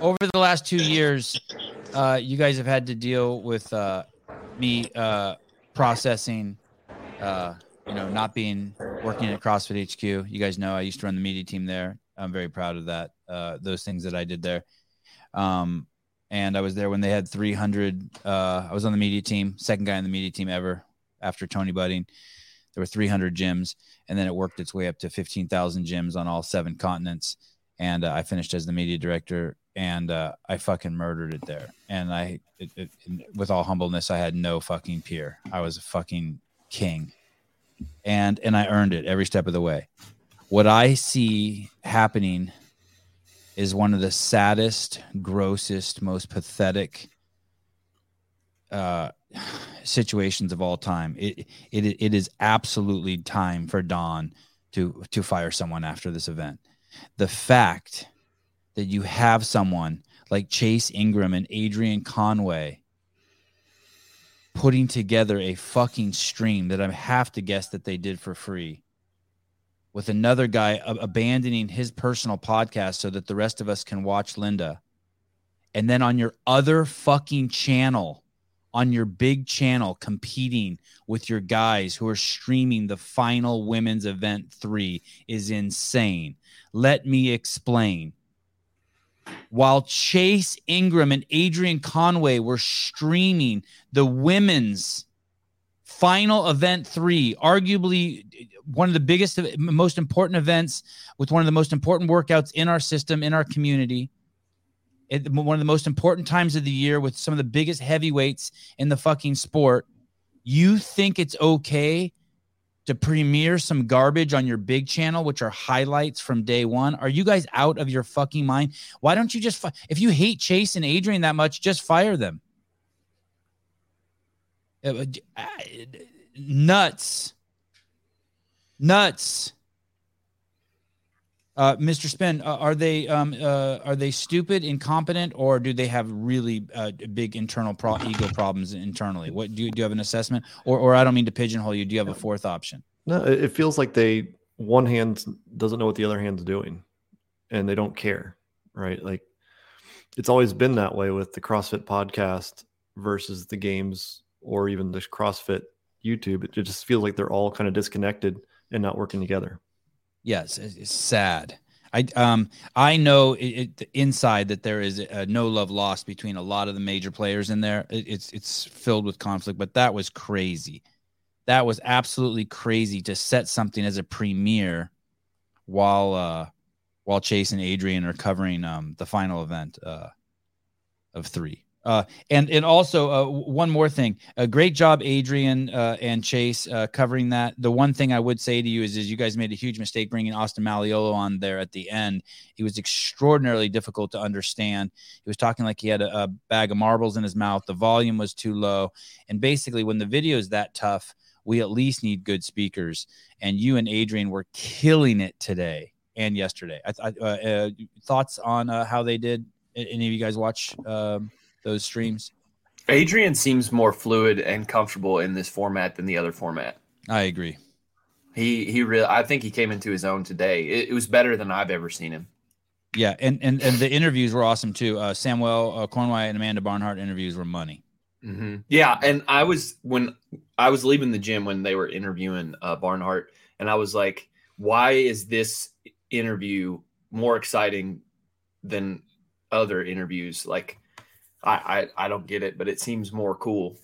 over the last two years, uh, you guys have had to deal with uh, me uh, processing, uh, you know, not being working at CrossFit HQ. You guys know I used to run the media team there. I'm very proud of that. Uh, those things that I did there. Um, and I was there when they had 300. Uh, I was on the media team, second guy on the media team ever after Tony Budding. There were 300 gyms, and then it worked its way up to 15,000 gyms on all seven continents. And I finished as the media director, and uh, I fucking murdered it there. And I, it, it, with all humbleness, I had no fucking peer. I was a fucking king, and and I earned it every step of the way. What I see happening is one of the saddest, grossest, most pathetic uh, situations of all time. It, it it is absolutely time for Don to to fire someone after this event. The fact that you have someone like Chase Ingram and Adrian Conway putting together a fucking stream that I have to guess that they did for free with another guy abandoning his personal podcast so that the rest of us can watch Linda. And then on your other fucking channel, on your big channel competing with your guys who are streaming the final women's event three is insane. Let me explain. While Chase Ingram and Adrian Conway were streaming the women's final event three, arguably one of the biggest, most important events with one of the most important workouts in our system, in our community it, one of the most important times of the year with some of the biggest heavyweights in the fucking sport. You think it's okay to premiere some garbage on your big channel, which are highlights from day one? Are you guys out of your fucking mind? Why don't you just, fi- if you hate Chase and Adrian that much, just fire them? Uh, uh, nuts. Nuts. Uh, Mr. Spin, uh, are they um, uh, are they stupid, incompetent, or do they have really uh, big internal pro- ego problems internally? What do you, do you have an assessment, or or I don't mean to pigeonhole you. Do you have a fourth option? No, it feels like they one hand doesn't know what the other hand's doing, and they don't care, right? Like it's always been that way with the CrossFit podcast versus the games, or even the CrossFit YouTube. It just feels like they're all kind of disconnected and not working together. Yes, it's sad. I um I know it, it, inside that there is a no love lost between a lot of the major players in there. It, it's it's filled with conflict, but that was crazy. That was absolutely crazy to set something as a premiere while uh while Chase and Adrian are covering um the final event uh of 3. Uh, and and also uh, one more thing, a great job, Adrian uh, and Chase, uh, covering that. The one thing I would say to you is, is you guys made a huge mistake bringing Austin Malleolo on there at the end. He was extraordinarily difficult to understand. He was talking like he had a, a bag of marbles in his mouth. The volume was too low, and basically, when the video is that tough, we at least need good speakers. And you and Adrian were killing it today and yesterday. I, I, uh, uh, thoughts on how they did? Any of you guys watch? Um, those streams. Adrian seems more fluid and comfortable in this format than the other format. I agree. He he really I think he came into his own today. It, it was better than I've ever seen him. Yeah, and and, and the interviews were awesome too. Uh, Samuel uh, Cornwhite and Amanda Barnhart interviews were money. Mm-hmm. Yeah, and I was when I was leaving the gym when they were interviewing uh, Barnhart, and I was like, "Why is this interview more exciting than other interviews?" Like, I, I I don't get it, but it seems more cool.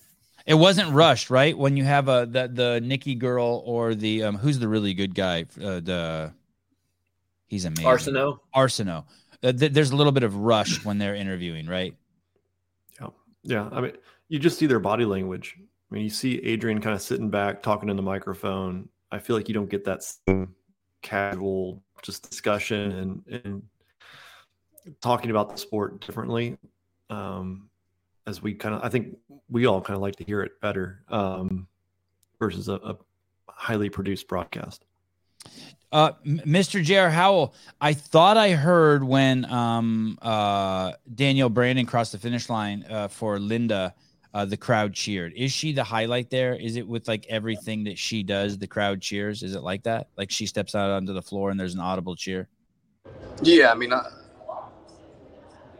It wasn't rushed, right? When you have a the the Nikki girl or the um who's the really good guy? Uh, the he's amazing. Arsenault. Arsenault. Uh, th- there's a little bit of rush when they're interviewing, right? Yeah, yeah. I mean, you just see their body language. I mean, you see Adrian kind of sitting back, talking in the microphone. I feel like you don't get that casual just discussion and and talking about the sport differently um, as we kind of, I think we all kind of like to hear it better um, versus a, a highly produced broadcast. Uh, Mr. J.R. Howell, I thought I heard when um, uh, Danielle Brandon crossed the finish line uh, for Linda, uh, the crowd cheered. Is she the highlight there? Is it with like everything that she does, the crowd cheers? Is it like that? Like she steps out onto the floor and there's an audible cheer? Yeah, I mean, I,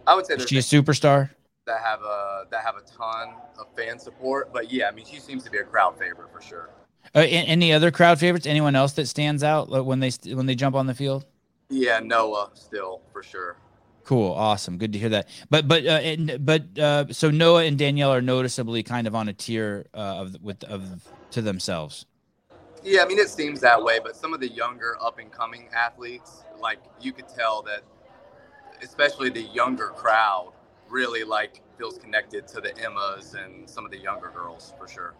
I would say she's a superstar? that have a that have a ton of fan support, but yeah, I mean, she seems to be a crowd favorite for sure. Uh, any other crowd favorites? Anyone else that stands out when they when they jump on the field? Yeah, Noah still for sure. Cool, awesome, good to hear that. But but uh, and, but uh, so Noah and Danielle are noticeably kind of on a tier uh, of with of to themselves. Yeah, I mean, it seems that way, but some of the younger up and coming athletes, like you could tell that, especially the younger crowd, really like feels connected to the Emmas and some of the younger girls for sure.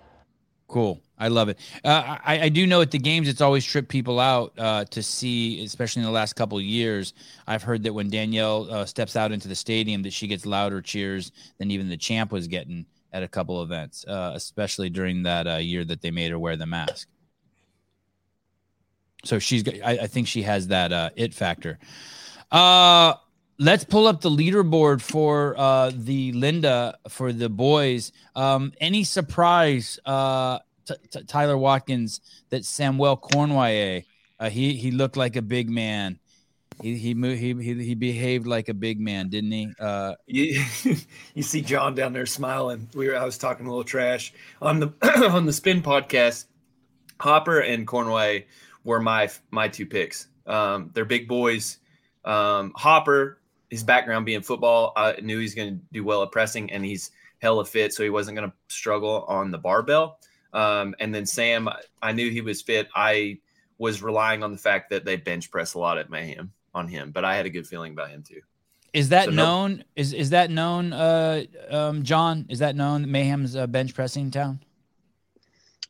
Cool, I love it. Uh, I I do know at the games it's always tripped people out uh, to see, especially in the last couple years. I've heard that when Danielle uh, steps out into the stadium, that she gets louder cheers than even the champ was getting at a couple events, uh, especially during that uh, year that they made her wear the mask. So she's, I, I think she has that uh, it factor. Uh, let's pull up the leaderboard for uh, the Linda for the boys. Um, any surprise, uh, t- t- Tyler Watkins, that Samuel Cornway, uh, he he looked like a big man. He he moved, he he he behaved like a big man, didn't he? Uh, You, you see John down there smiling. We were I was talking a little trash on the on the spin podcast. Hopper and Cornway were my my two picks. Um, they're big boys. Um, Hopper, his background being football, I knew he's going to do well at pressing, and he's hella fit, so he wasn't going to struggle on the barbell. Um, and then Sam, I knew he was fit. I was relying on the fact that they bench press a lot at Mayhem on him, but I had a good feeling about him too. is that So no- known? Is is that known? Uh, um, John, is that known? Mayhem's uh, bench pressing town.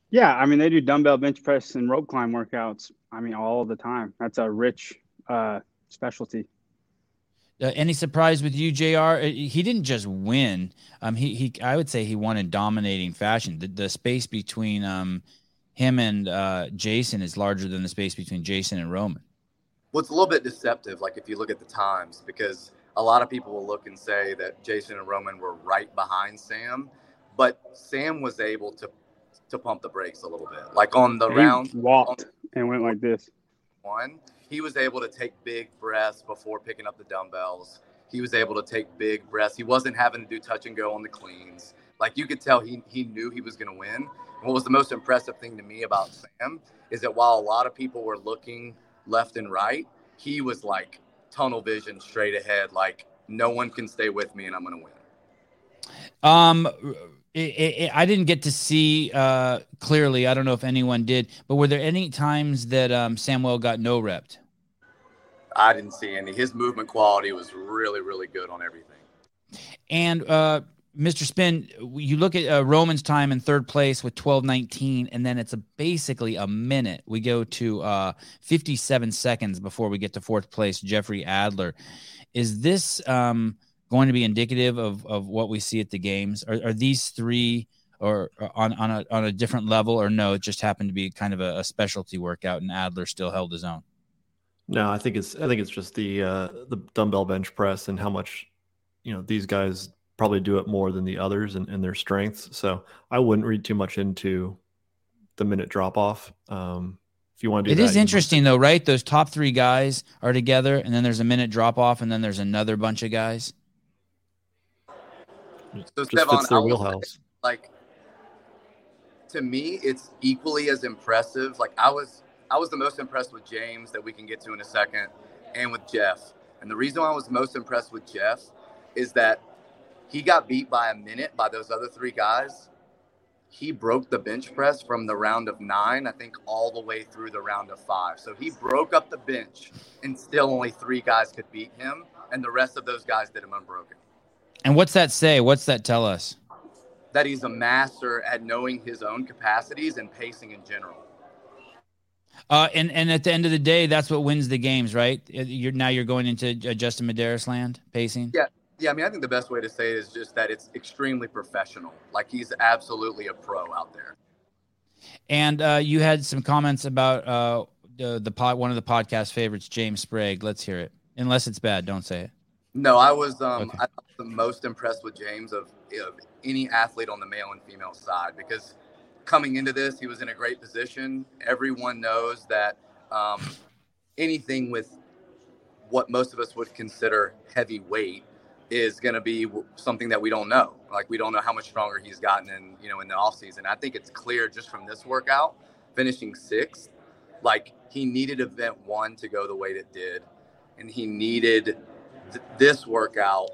Yeah, I mean they do dumbbell bench press and rope climb workouts. I mean all the time. That's a rich uh, specialty. Uh, any surprise with you, Jr? Uh, He didn't just win. Um, he he. I would say he won in dominating fashion. The, the space between um him and uh Jason is larger than the space between Jason and Roman. Well, it's a little bit deceptive, like if you look at the times, because a lot of people will look and say that Jason and Roman were right behind Sam, but Sam was able to to pump the brakes a little bit. Like on the He round walked and went like this. one, he was able to take big breaths before picking up the dumbbells. He was able to take big breaths. He wasn't having to do touch and go on the cleans. Like you could tell he, he knew he was going to win. And what was the most impressive thing to me about Sam is that while a lot of people were looking left and right, he was like tunnel vision straight ahead. Like no one can stay with me and I'm going to win. Um, it, it, I didn't get to see uh clearly. I don't know if anyone did, but were there any times that um Samuel got no repped? I didn't see any. His movement quality was really, really good on everything. And uh, Mr. Spin, you look at uh, Roman's time in third place with 12:19, and then it's a basically a minute. We go to uh, 57 seconds before we get to fourth place, Jeffrey Adler. Is this um, going to be indicative of, of what we see at the games? Are, are these three or, or on on a on a different level, or no? It just happened to be kind of a, a specialty workout, and Adler still held his own. No, I think it's I think it's just the uh, the dumbbell bench press and how much you know these guys probably do it more than the others and, and their strengths. So I wouldn't read too much into the minute drop off. Um, if you want to do It that, is you- interesting though, right? Those top three guys are together, and then there's a minute drop off, and then there's another bunch of guys. So Just Stefan, fits their I say, wheelhouse. like to me it's equally as impressive like i was i was the most impressed with james that we can get to in a second and with jeff and the reason i was most impressed with jeff is that he got beat by a minute by those other three guys he broke the bench press from the round of nine i think all the way through the round of five so he broke up the bench and still only three guys could beat him and the rest of those guys did him unbroken And what's that say? What's that tell us? that he's a master at knowing his own capacities and pacing in general. Uh, and and at the end of the day, that's what wins the games, right? Uh, You're now you're going into uh, Justin Medeiros land pacing. Yeah. Yeah, I mean, I think the best way to say it is just that it's extremely professional. Like he's absolutely a pro out there. And uh, you had some comments about uh, the the pod, one of the podcast favorites, James Sprague. Let's hear it. Unless it's bad, don't say it. No, I was um, Okay. I was the most impressed with James of, of any athlete on the male and female side because coming into this, he was in a great position. Everyone knows that um, anything with what most of us would consider heavyweight, is going to be something that we don't know. Like we don't know how much stronger he's gotten in you know in the offseason. I think it's clear just from this workout, finishing sixth, like he needed event one to go the way that it did, and he needed th- this workout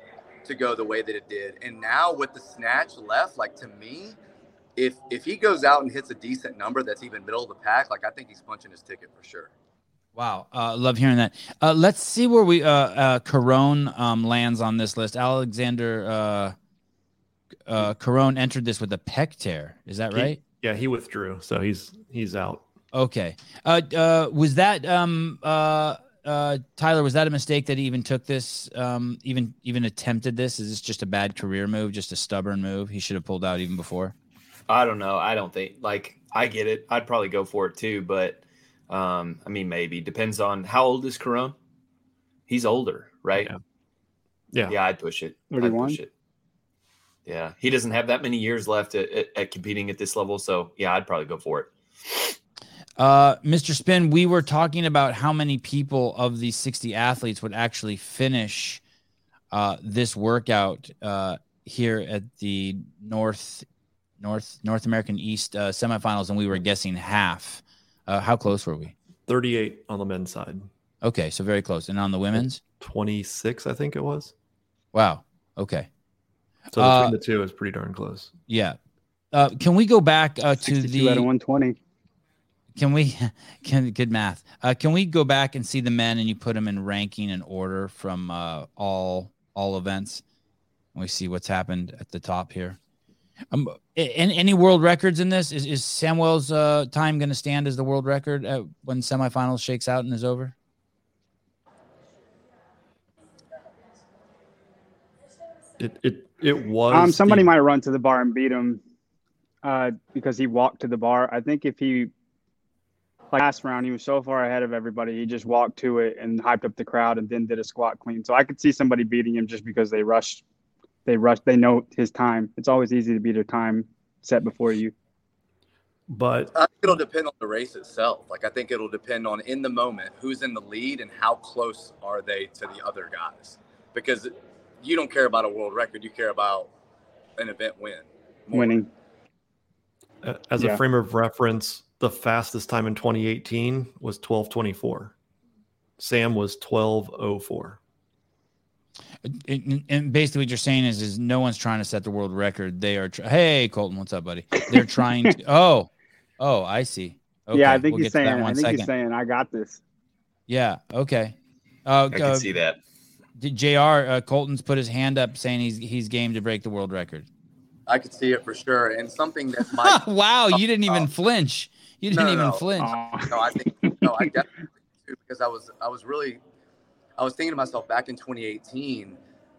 to go the way that it did. And now with the snatch left, like to me, if if he goes out and hits a decent number that's even middle of the pack, like I think he's punching his ticket for sure. Wow, uh, love hearing that. Uh, let's see where we uh, uh Caron um, lands on this list. Alexander uh, uh, Caron entered this with a pec tear. Is that right? He, yeah, he withdrew, so he's he's out. Okay. Uh, uh, was that um uh uh Tyler? Was that a mistake that he even took this? Um, even even attempted this? Is this just a bad career move? Just a stubborn move? He should have pulled out even before. I don't know. I don't think like I get it. I'd probably go for it too, but um, I mean, maybe depends on how old is Caron. He's older, right? Yeah. Yeah, yeah I'd push it. I'd push it. Yeah, he doesn't have that many years left at, at, at, competing at this level, so yeah, I'd probably go for it. Uh, Mr. Spin, we were talking about how many people of these 60 athletes would actually finish uh, this workout uh, here at the North North North American East uh, semifinals, and we were guessing half. Uh, how close were we? 38 on the men's side. Okay, so very close. And on the women's? 26, I think it was. Wow. Okay. So between uh, the two is pretty darn close. Yeah. Uh, can we go back uh, to the out of 120? Can we? Can good math? Uh, can we go back and see the men and you put them in ranking and order from uh, all all events? And we see what's happened at the top here. Um, any, any world records in this? Is, is Samuel's uh, time going to stand as the world record at, when semifinals shakes out and is over? It it it was. Um, somebody the... might run to the bar and beat him, uh, because he walked to the bar. I think if he like last round, he was so far ahead of everybody. He just walked to it and hyped up the crowd, and then did a squat clean. So I could see somebody beating him just because they rushed they rush they know his time. It's always easy to beat a time set before you. But it'll depend on the race itself. Like i think it'll depend on in the moment who's in the lead and how close are they to the other guys. Because you don't care about a world record you care about an event win. More. winning as yeah. a frame of reference the fastest time in 2018 was 1224 sam was 1204 and basically what you're saying is is no one's trying to set the world record. They are tr- hey colton what's up buddy? They're trying to oh oh i see. Okay, yeah i think we'll he's saying i think second. he's saying i got this. Yeah okay. Uh, i can uh, see that. jr uh, colton's put his hand up saying he's he's game to break the world record. I could see it for sure. And something that might wow you didn't even flinch. You didn't no, no, even no. flinch. No i think no i definitely because i was i was really I was thinking to myself back in 2018,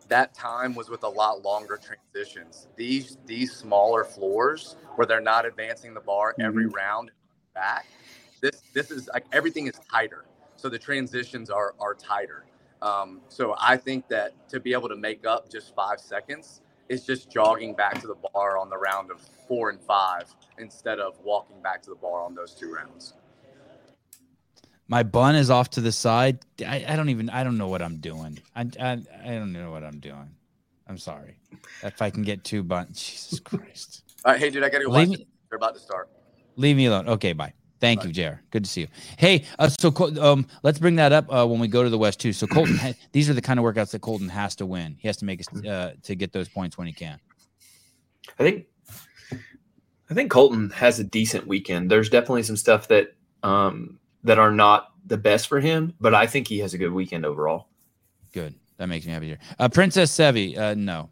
that time was with a lot longer transitions. These these smaller floors where they're not advancing the bar every mm-hmm. round back. This this is like everything is tighter, so the transitions are are tighter. Um, so I think that to be able to make up just five seconds is just jogging back to the bar on the round of four and five instead of walking back to the bar on those two rounds. My bun is off to the side. I, I don't even I don't know what I'm doing. I, I I don't know what I'm doing. I'm sorry. If I can get two buns, Jesus Christ. All right, hey dude, I gotta go. Leave me, They're about to start. Leave me alone. Okay, bye. Thank bye. you, Jr. Good to see you. Hey, uh, so um, let's bring that up uh, when we go to the West too. So Colton, these are the kind of workouts that Colton has to win. He has to make uh, to get those points when he can. I think, I think Colton has a decent weekend. There's definitely some stuff that um, that are not the best for him, but I think he has a good weekend overall. Good. That makes me happy. Uh, Princess Sevi, uh, no.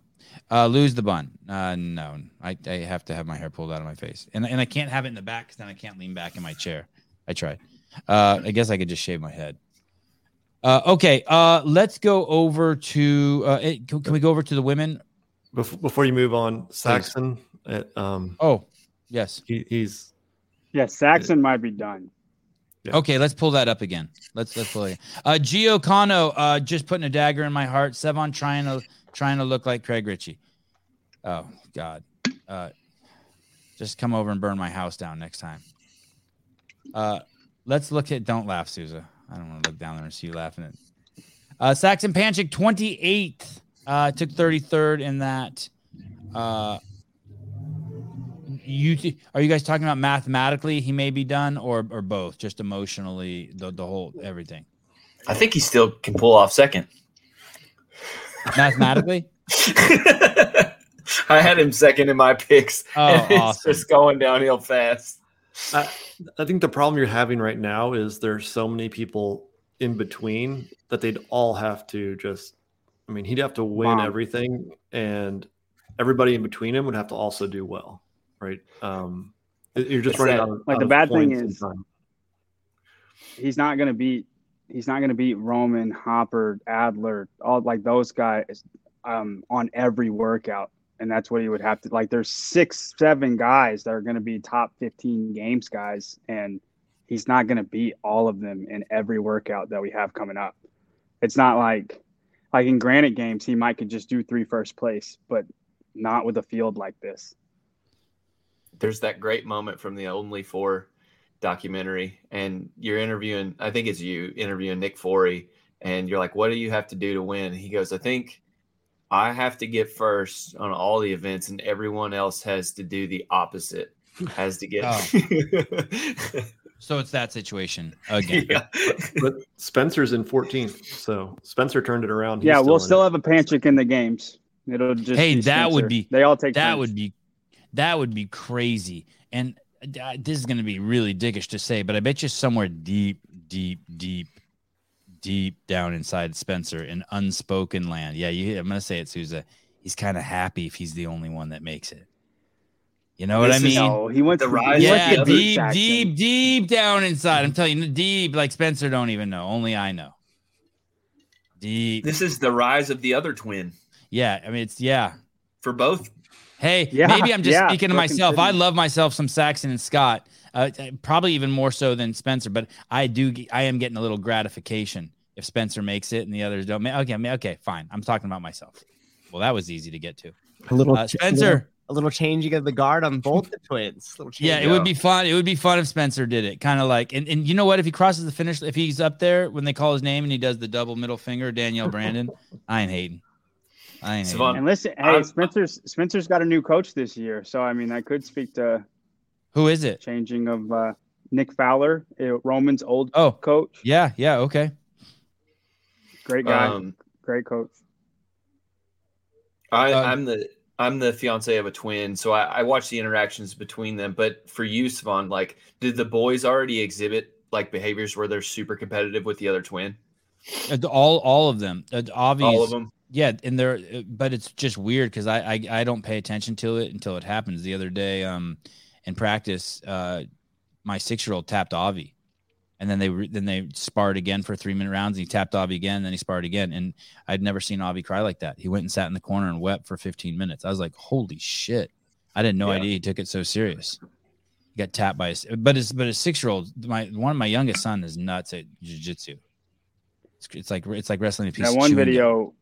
Uh, lose the bun. Uh, no, I, I have to have my hair pulled out of my face, and and I can't have it in the back because then I can't lean back in my chair. I tried. Uh, I guess I could just shave my head. Uh, okay, uh, let's go over to. Uh, can, can we go over to the women before, before you move on? Saxon. At, um, oh, yes, he, he's. Yeah, Saxon might be done. Yeah. Okay, let's pull that up again. Let's let's pull it. Uh, Gio Cano, uh, just putting a dagger in my heart. Sevan trying to trying to look like Craig Ritchie. Oh God, uh, just come over and burn my house down next time. Uh, let's look at. Don't laugh, Souza. I don't want to look down there and see you laughing at. Uh, Saxon Panchik, twenty eighth uh, took 33rd in that. Uh, you th- are you guys talking about mathematically he may be done or or both just emotionally the, the whole everything I think he still can pull off second. mathematically I had him second in my picks. Oh, it's awesome. just going downhill fast. I, I think the problem you're having right now is there's so many people in between that they'd all have to just. I mean, he'd have to win Wow. everything, and everybody in between him would have to also do well, right? Um, you're just It's running that- out of Like, out the bad thing is- he's not gonna beat he's not gonna beat Roman, Hopper, Adler, all like those guys um, on every workout. And that's what he would have to like. There's six, seven guys that are gonna be top 15 games guys, and he's not gonna beat all of them in every workout that we have coming up. It's not like like in granite games he might could just do three first place, but not with a field like this. There's that great moment from the Only Four documentary, and you're interviewing, I think it's you interviewing Nick Forey, and you're like, What do you have to do to win? He goes, I think I have to get first on all the events, and everyone else has to do the opposite. Has to get. Oh. so it's that situation again yeah. But Spencer's in 14th, so Spencer turned it around. He's yeah, we'll still it. have a Panchik in the games. It'll just Hey, be that would be- they all take that turns. would be that would be crazy. And uh, this is going to be really dickish to say but i bet you somewhere deep deep deep deep down inside spencer in unspoken land. Yeah you, i'm going to say it souza he's kind of happy if he's the only one that makes it. You know what This i mean? no, he went The to, rise he of went yeah the other deep Saxon. deep deep down inside. I'm telling you deep like spencer don't even know. Only i know. Deep. This is the rise of the other twin. Yeah i mean it's yeah. For both. Hey, Yeah, maybe I'm just yeah, speaking to fucking myself. I love myself some Saxon and Scott, uh, probably even more so than Spencer. But I do, I am getting a little gratification if Spencer makes it and the others don't. ma- Okay, ma- okay, fine. I'm talking about myself. Well, that was easy to get to. A little Uh, Spencer, a little changing of the guard on both the twins. Yeah, it would be fun. It would be fun if Spencer did it. Kind of like, and, and you know what? If he crosses the finish, if he's up there when they call his name and he does the double middle finger, Danielle Brandon, I ain't hating. I ain't. Sevan, And listen, hey, I'm- Spencer's Spencer's got a new coach this year, so I mean that could speak to Who is it? changing of uh, Nick Fowler, Roman's old Oh, coach. yeah, yeah, okay. Great guy, um, great coach. I, Uh, I'm the I'm the fiance of a twin, so I, I watch the interactions between them. But for you, Sevan, like, did the boys already exhibit like behaviors where they're super competitive with the other twin? Uh, All, all of them. Uh, Avi's, All of them. Yeah, and they're uh, but it's just weird because I, I I don't pay attention to it until it happens. The other day, um, in practice, uh, my six year old tapped Avi, and then they re- then they sparred again for three minute rounds. And he tapped Avi again, and then he sparred again, and I'd never seen Avi cry like that. He went and sat in the corner and wept for fifteen minutes. I was like, holy shit! I didn't know Yeah. idea he took it so serious. He got tapped by his, but his but his six year old, my one of my youngest son is nuts at jujitsu. It's, it's like it's like wrestling a piece That of one gum.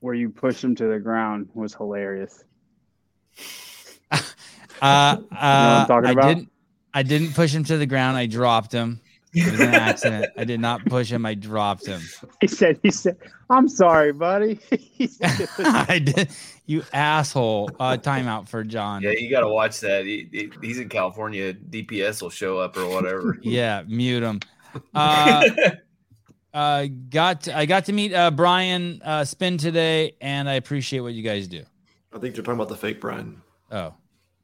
Video where you pushed him to the ground was hilarious. Uh, uh, I'm talking I about? didn't. I didn't push him to the ground. I dropped him. It was an accident. I did not push him. I dropped him. He said, "He said, I'm sorry, buddy." He said, I did. You asshole. Uh, timeout for John. Yeah, you got to watch that. He, he- he's in California. DPS will show up or whatever. Yeah, mute him. Uh, uh, got I got to meet uh, Brian uh, Spin today, and I appreciate what you guys do. I think you're talking about the fake Brian. Oh,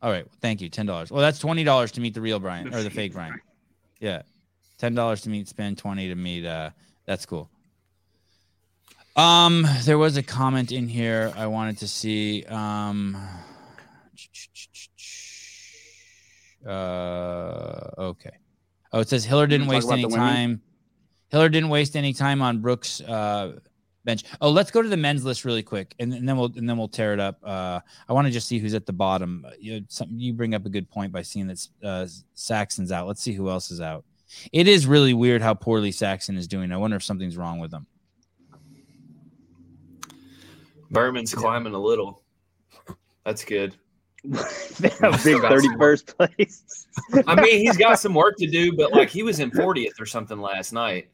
all right. Thank you. Ten dollars. Well, that's twenty dollars to meet the real Brian or the fake Brian. Yeah, ten dollars to meet Spin, twenty to meet. Uh, that's cool. Um, there was a comment in here I wanted to see. Um, uh, okay. Oh, it says Hiller didn't waste any time. Hiller didn't waste any time on Brooks' uh, bench. Oh, let's go to the men's list really quick, and, and then we'll and then we'll tear it up. Uh, I want to just see who's at the bottom. Uh, You, some, you bring up a good point by seeing that uh, Saxon's out. Let's see who else is out. It is really weird how poorly Saxon is doing. I wonder if something's wrong with him. Berman's climbing a little. That's good. they have big Still got some thirty first place. I mean, he's got some work to do, but like he was in 40th or something last night.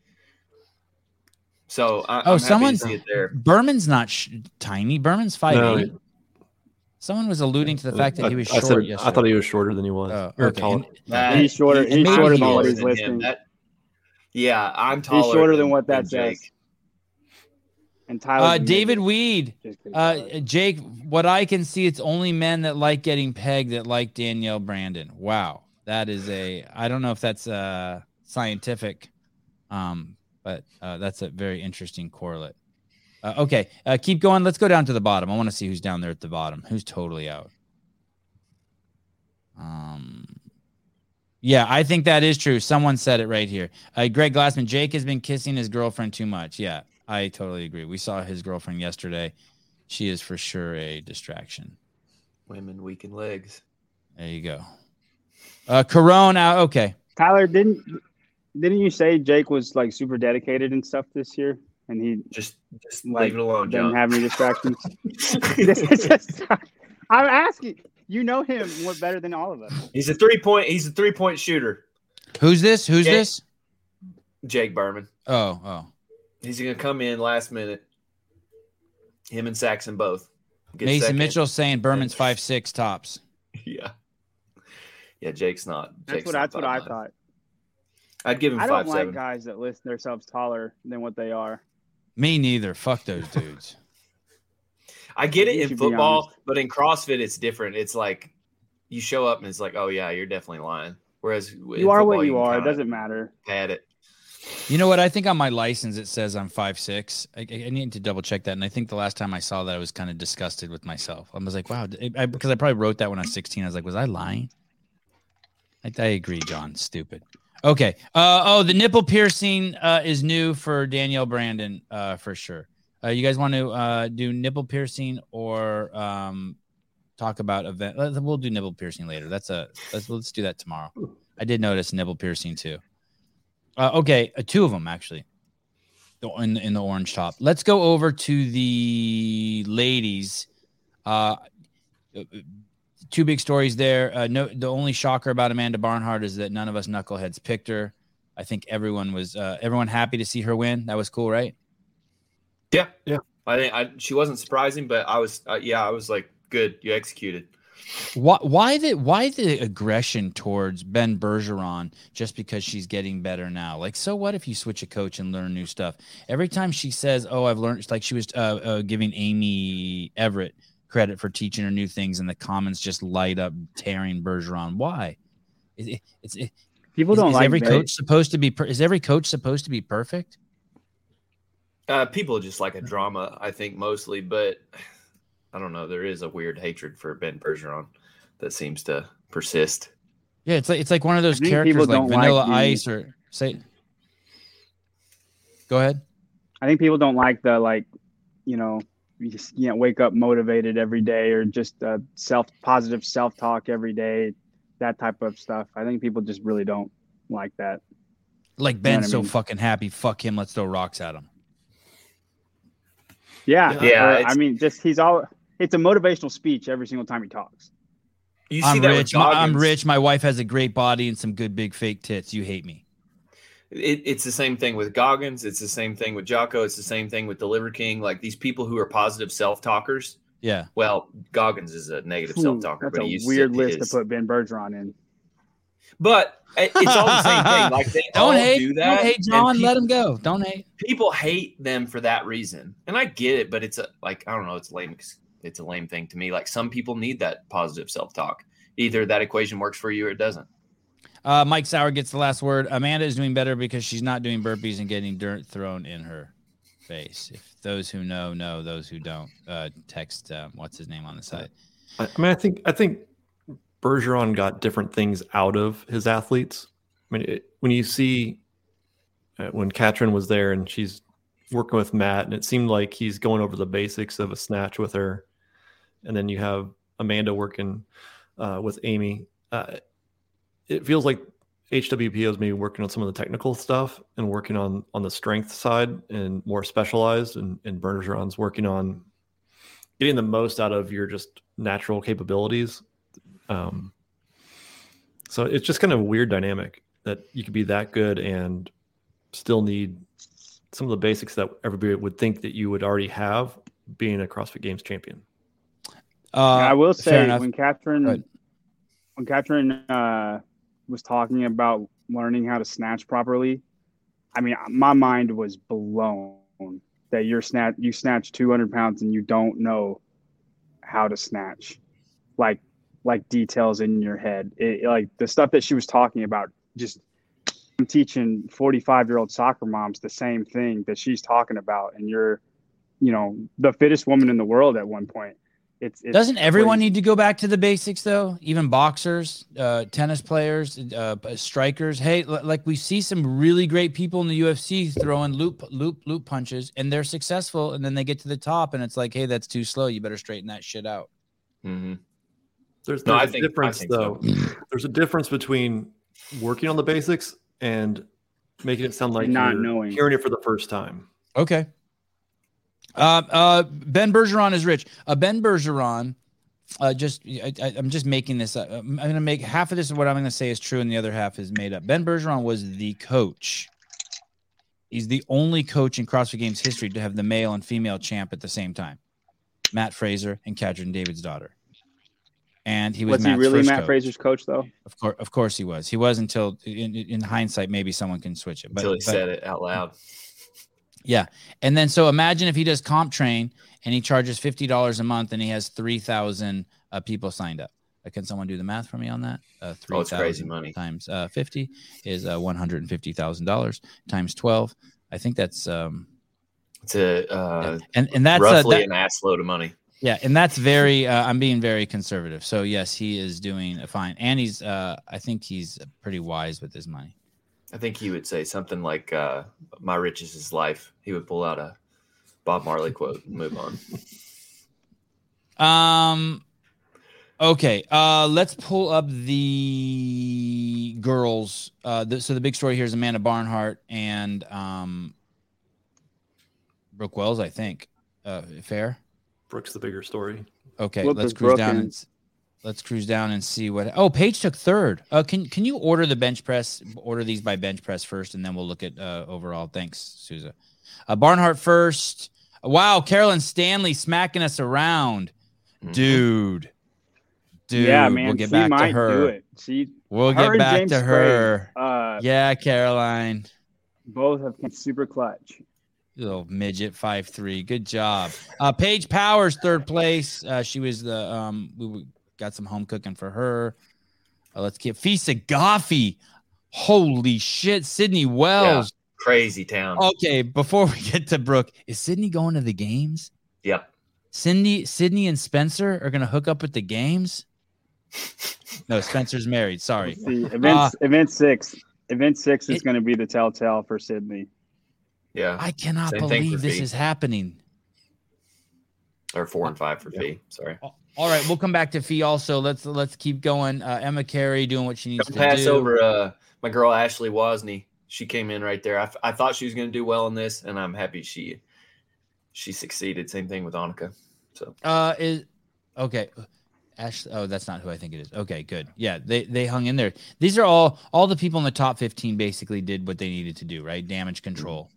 So I, Oh, I'm someone's- happy to see it there. Berman's not sh- tiny. Berman's five No, eight. Someone was alluding to the fact that I- he was I short said- yesterday. I thought he was shorter than he was. Oh, Or okay. taller. And- That- He's shorter- he's I'm shorter than what he's than listing. That- yeah, I'm taller. He's shorter than than what that than says. Jake. And Tyler. uh, David Weed, uh, Jake. What I can see, it's only men that like getting pegged that like Danielle Brandon. Wow, that is a. I don't know if that's uh scientific, um, but uh, that's a very interesting correlate. Uh, okay, uh, keep going. Let's go down to the bottom. I want to see who's down there at the bottom. Who's totally out? Um, yeah, I think that is true. Someone said it right here. Uh, Greg Glassman, Jake has been kissing his girlfriend too much. Yeah, I totally agree. We saw his girlfriend yesterday. She is for sure a distraction. Women weaken legs. There you go. Uh, Corona. Okay. Tyler didn't didn't you say Jake was like super dedicated and stuff this year, and he Just, just Like, leave it alone, didn't John. have any distractions? Just- I'm asking. You know him more better than all of us. he's a three point. He's a three point shooter. Who's this? Who's Jake. this? Jake Berman. Oh, oh. He's gonna come in last minute. Him and Saxon both. Get Mason second. Mitchell saying Berman's five six tops. Yeah. Yeah, Jake's not. That's Jake's what not that's what I 5'9". thought. I'd give him I five don't like seven. guys that list themselves taller than what they are. Me neither. Fuck those dudes. I get it You in football, but in CrossFit it's different. It's like you show up and it's like, oh yeah, you're definitely lying. Whereas You are what football, you are. It doesn't matter. Pad it. You know what? I think on my license it says I'm five six. I, I need to double check that. And I think the last time I saw that, I was kind of disgusted with myself. I was like, wow, because I, because I probably wrote that when I was 16. I was like, was I lying? I, I agree, John. Stupid. Okay. Uh, oh, the nipple piercing uh, is new for Danielle Brandon uh, for sure. Uh, you guys want to uh, do nipple piercing or um, talk about event? We'll do nipple piercing later. That's a let's let's do that tomorrow. I did notice nipple piercing too. Uh, okay, two of them actually. In in the orange top. Let's go over to the ladies. Two big stories there. Uh, no, the only shocker about Amanda Barnhart is that none of us knuckleheads picked her. I think everyone was uh, everyone happy to see her win. That was cool, right? Yeah, Yeah. I think I, she wasn't surprising, but I was. Uh, yeah, I was like, good, you executed. Why why the why the aggression towards Ben Bergeron just because she's getting better now? Like, so what if you switch a coach and learn new stuff? Every time she says, "Oh, I've learned," it's like she was uh, uh, giving Amy Everett credit for teaching her new things, and the comments just light up tearing Bergeron. Why? Is it, it's it, People is, don't is like every that. coach supposed to be? Per, is every coach supposed to be perfect? Uh, people just like a drama, I think mostly, but I don't know. There is a weird hatred for Ben Bergeron that seems to persist. Yeah, it's like it's like one of those characters like don't like Vanilla the- Ice or say. Go ahead. I think people don't like the like, you know, you just you know wake up motivated every day or just uh, self positive self talk every day, that type of stuff. I think people just really don't like that. Like know Ben's what I so mean? fucking happy. Fuck him. Let's throw rocks at him. Yeah, Yeah, or, I mean, just he's all. It's a motivational speech every single time he talks. You see I'm that with rich. My, I'm rich. My wife has a great body and some good big fake tits. You hate me. It, it's the same thing with Goggins. It's the same thing with Jocko. It's the same thing with the Liver King. Like these people who are positive self talkers. Yeah. Well, Goggins is a negative self talker, That's but a he weird to list his. to put Ben Bergeron in. But eh, it's all the same thing. Like they Don't hate. do that. Don't hate John. pe- Let him go. Don't hate. people hate them for that reason, and I get it. But it's a like I don't know. It's lame. It's a lame thing to me. Like some people need that positive self talk. Either that equation works for you or it doesn't. Uh, Mike Sauer gets the last word. Amanda is doing better because she's not doing burpees and getting dirt thrown in her face. If those who know know, those who don't, uh, text um, what's his name on the side. I, I mean, I think I think Bergeron got different things out of his athletes. I mean, it, when you see uh, when Katrin was there and she's working with Matt, and it seemed like he's going over the basics of a snatch with her, and then you have Amanda working uh, with Amy. Uh, it feels like HWPO is maybe working on some of the technical stuff and working on on the strength side and more specialized, and, and Bergeron's working on getting the most out of your just natural capabilities. Um, so it's just kind of a weird dynamic that you could be that good and still need some of the basics that everybody would think that you would already have being a CrossFit Games champion. Uh, I will say when Go ahead. Catherine when Catherine uh, was talking about learning how to snatch properly, I mean, my mind was blown that you're snatch you snatch 200 pounds and you don't know how to snatch, like like details in your head. It, like the stuff that she was talking about, just I'm teaching 45 year old soccer moms the same thing that she's talking about, and you're, you know, the fittest woman in the world at one point. It's, it's Doesn't everyone crazy. need to go back to the basics though? Even boxers, uh, tennis players, uh, strikers. Hey, l- like we see some really great people in the UFC throwing loop, loop, loop punches, and they're successful. And then they get to the top, and it's like, hey, that's too slow. You better straighten that shit out. hmm There's, No, there's I a think- difference though. so. There's a difference between working on the basics and making it sound like not you're knowing. hearing it for the first time. Okay. Uh, uh, ben Bergeron is rich. Uh, Ben Bergeron, uh, just I, I, I'm just making this up. I'm going to make half of this. What I'm going to say is true, and the other half is made up. Ben Bergeron was the coach. He's the only coach in CrossFit Games history to have the male and female champ at the same time. Mat Fraser and Katrin Davidsdottir. And he was, was he really Matt coach. Fraser's coach though? Of course, of course he was. He was until in, in hindsight, maybe someone can switch it. But, Until he but- said it out loud. Yeah. And then so imagine if he does CompTrain and he charges $50 a month and he has 3,000 uh, people signed up. Uh, can someone do the math for me on that? Uh, Oh, it's crazy 3,000 money. Times uh, 50 is uh, $150,000 times 12. I think that's, um, It's a uh, and, and that's, uh, roughly that- an ass load of money. yeah. And that's very, uh, I'm being very conservative. So yes, he is doing fine. And he's, uh, I think he's pretty wise with his money. I think he would say something like, uh, "My riches is life." He would pull out a Bob Marley quote and move on. Um. Okay. Uh, let's pull up the girls. Uh, the, so the big story here is Amanda Barnhart and um, Brooke Wells. I think. Uh, fair. Brooke's the bigger story. Okay. Look, let's cruise Brooke down in. and s- let's cruise down and see what. Oh, Paige took third. Uh, can can you order the bench press? Order these by bench press first, and then we'll look at uh, overall. Thanks, Souza. Uh, Barnhart first. Wow, Caroline Stanley smacking us around Mhm. dude. Dude, yeah, man. we'll get she back might to her. do it. She We'll her get back James to Spray, her. Uh, Yeah, Caroline. both have been super clutch. Little midget five three. Good job. Uh Paige Powers, third place. Uh she was the um we we got some home cooking for her. Uh, let's get Fee Saghafi. Holy shit, Sydney Wells. Crazy town. Okay, before we get to Brooke, is Sydney going to the games? Yep. Cindy, Sydney, and Spencer are gonna hook up at the games. No, Spencer's married. Sorry. Let's see, event event six. Event six is It- going to be the telltale for Sydney. Yeah. I cannot Same believe this Fee. is happening. Or four and five for fee. Sorry. All right, we'll come back to Fee also. Let's let's keep going. Uh, Emma Carey doing what she needs to Don't to pass do. over uh, my girl Ashley Wozni. She came in right there. I, f- I thought she was going to do well in this, and I'm happy she she succeeded. Same thing with Annika. So Uh, is okay. Ash. Oh, that's not who I think it is. Okay, good. Yeah, they they hung in there. These are all all the people in the top fifteen basically did what they needed to do. Right, damage control.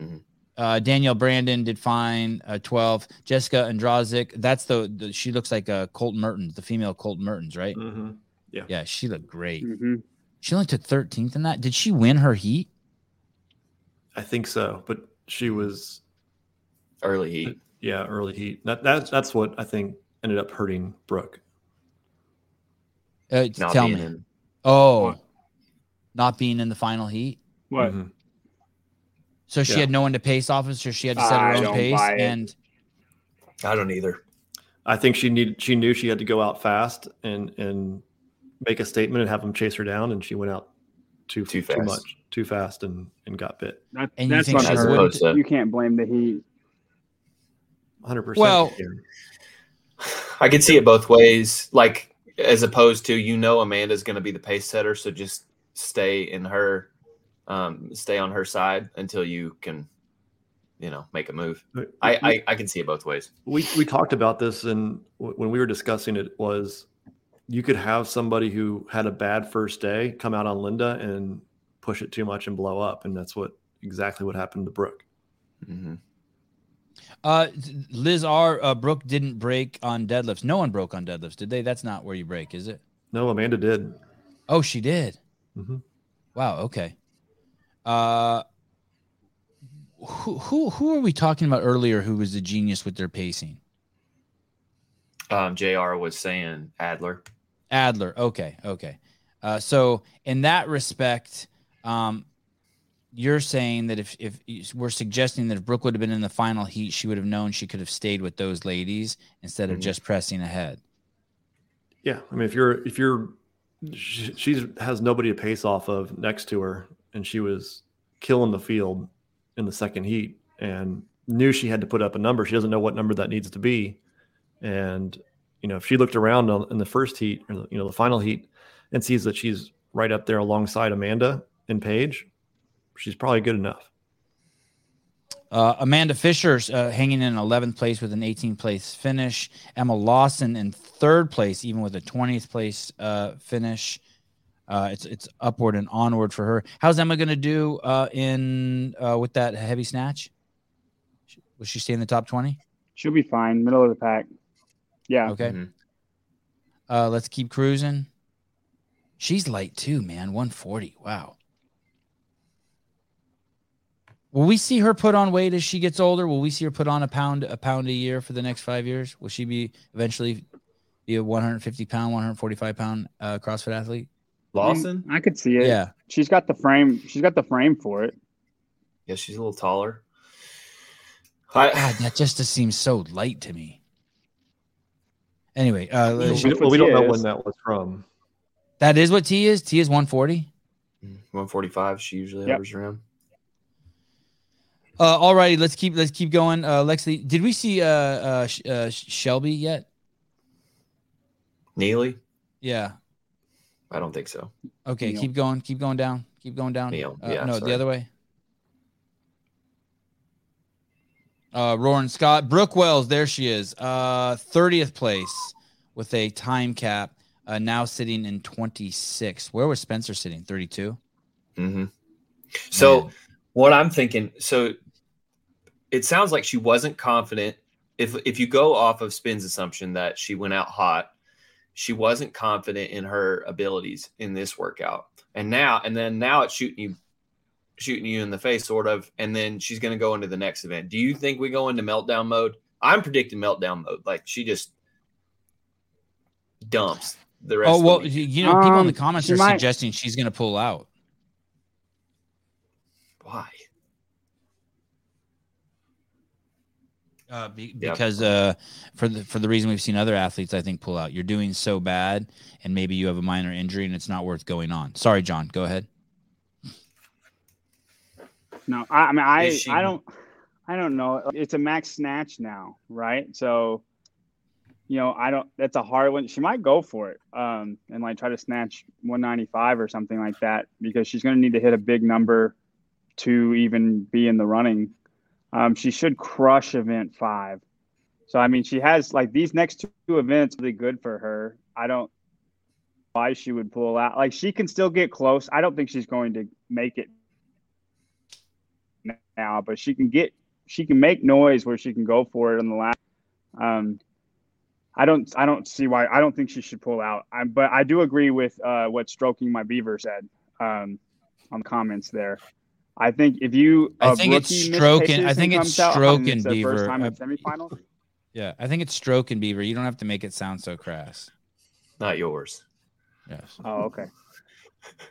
Mhm. Uh, Danielle Brandon did fine. Uh, twelve. Jessica Andrazik. That's the, the she looks like a Colton Mertens, the female Colton Mertens, right? Mm-hmm. Yeah, she looked great. hmm She only took thirteenth in that. Did she win her heat? I think so, but she was early heat. yeah early heat. That that that's what I think ended up hurting Brooke. Uh, Not tell being me. in. Oh, What? not being in the final heat. What? Mhm. So she Yeah. had no one to pace off of, so she had to set her I own pace. And I don't either. I think she needed she knew she had to go out fast and and make a statement and have them chase her down, and she went out too Too too, much too fast and and got bit. That, And you that's think on her. wouldn't- As opposed to- You can't blame the heat. 100. percent. Well- percent I could see it both ways. Like as opposed to you know Amanda's going to be the pace setter, so just stay in her, um, stay on her side until you can, you know, make a move. I I, I can see it both ways. we we talked about this and w- when we were discussing it was you could have somebody who had a bad first day come out on Linda and push it too much and blow up, and that's what exactly what happened to Brooke. mm-hmm. Uh, Liz R. Uh, Brooke didn't break on deadlifts. No one broke on deadlifts, did they? That's not where you break, is it? No, Amanda did. Oh, she did. mm-hmm. Wow. Okay. Uh, who who who are we talking about earlier? Who was the genius with their pacing? Um, Jr. was saying Adler. Adler. Okay. Okay. Uh, so in that respect, um, you're saying that if if we're suggesting that if Brooke would have been in the final heat, she would have known she could have stayed with those ladies instead of Mhm. just pressing ahead. Yeah, I mean, if you're if you're she she's, has nobody to pace off of next to her, and she was killing the field in the second heat, and knew she had to put up a number. She doesn't know what number that needs to be, and you know, if she looked around in the first heat or you know the final heat, and sees that she's right up there alongside Amanda and Paige, she's probably good enough. Uh, Amanda Fisher's uh, hanging in 11th place with an 18th place finish. Emma Lawson in third place, even with a 20th place uh, finish. Uh, it's it's upward and onward for her. How's Emma going to do uh, in uh, with that heavy snatch? Will she stay in the top 20? She'll be fine, middle of the pack. Yeah. Okay. Mhm. Uh, let's keep cruising. She's light too, man. 140. Wow. Will we see her put on weight as she gets older? Will we see her put on a pound a pound a year for the next five years? Will she be eventually be a 150 pound, 145 pound uh, CrossFit athlete? Lawson. I could see it. Yeah. She's got the frame. She's got the frame for it. Yeah, she's a little taller. I, God, that just seems so light to me. Anyway, uh, Yeah, she- we, well, we don't know is. when that was from. that is what T is. T is 140. 145. She usually Yep. hovers around. Uh, all righty, let's keep let's keep going. Uh, Lexi, did we see uh, uh, uh, Shelby yet? Neely. Yeah. I don't think so. Okay, Neil. keep going. Keep going down. Keep going down. Neil, Uh, yeah, no, sorry. the other way. Uh, Roaring Scott, Brooke Wells, there she is. Uh, 30th place with a time cap. Uh, now sitting in 26. Where was Spencer sitting? 32. Mm-hmm. So Man. what I'm thinking, so it sounds like she wasn't confident. If if you go off of Spin's assumption that she went out hot, she wasn't confident in her abilities in this workout. And now, and then now it's shooting you shooting you in the face, sort of, and then she's gonna go into the next event. Do you think we go into meltdown mode? I'm predicting meltdown mode. Like she just dumps the rest Oh, of well, the you you know, people in the Um, comments are might- suggesting she's going to pull out. Why? Uh, be, Yeah. because uh, for the for the reason we've seen other athletes, I think pull out. You're doing so bad, and maybe you have a minor injury, and it's not worth going on. Sorry, John. Go ahead. No, I, I mean, I, she- I don't, I don't know. It's a max snatch now, right? So, you know, I don't. That's a hard one. She might go for it, um, and like try to snatch 195 or something like that because she's going to need to hit a big number to even be in the running. Um, she should crush event five. So I mean, she has like these next two events really good for her. I don't why she would pull out. Like she can still get close. I don't think she's going to make it now, but she can get she can make noise where she can go for it in the last. Um, I don't I don't see why I don't think she should pull out. I, but I do agree with uh, what stroking my beaver said um, on the comments there. I think if you I think it's rookie stroking- I think it's comes out, stroking beaver. First time in semifinals. Yeah, I think it's stroke and beaver. You don't have to make it sound so crass. Not yours. Yes. Oh, okay.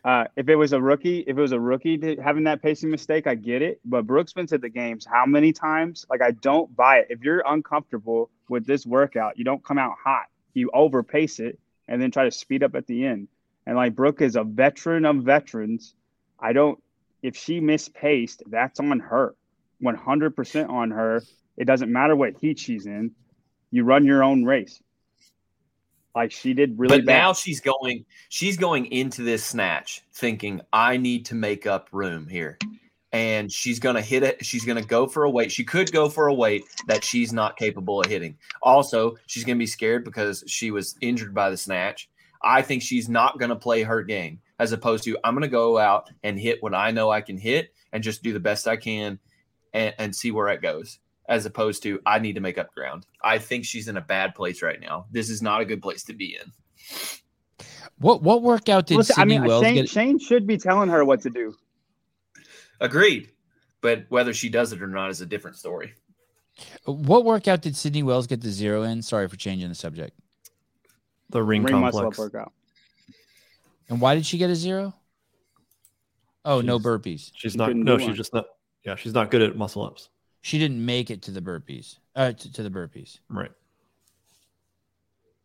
Uh, if it was a rookie, if it was a rookie to, having that pacing mistake, I get it. But Brooks been to the games how many times? Like I don't buy it. If you're uncomfortable with this workout, you don't come out hot. You overpace it and then try to speed up at the end. And like Brooke is a veteran of veterans. I don't. If she mispaced, that's on her. 100% on her. It doesn't matter what heat she's in. You run your own race. Like she did really but bad. now she's going she's going into this snatch thinking i need to make up room here and she's going to hit it she's going to go for a weight she could go for a weight that she's not capable of hitting also she's going to be scared because she was injured by the snatch i think she's not going to play her game as opposed to i'm going to go out and hit what i know i can hit and just do the best i can and, and see where it goes, as opposed to I need to make up ground. I think she's in a bad place right now. This is not a good place to be in. What what workout did Listen, I Sydney mean, Wells Shane, get? Shane should be telling her what to do. Agreed. But whether she does it or not is a different story. What workout did Sydney Wells get the zero in? Sorry for changing the subject. The ring, Ring muscle up complex. workout. And why did she get a zero? Oh, no She's- burpees. She's She not. No, she's one. just not. Yeah, she's not good at muscle ups. She didn't make it to the burpees. Uh, to, to the burpees. Right.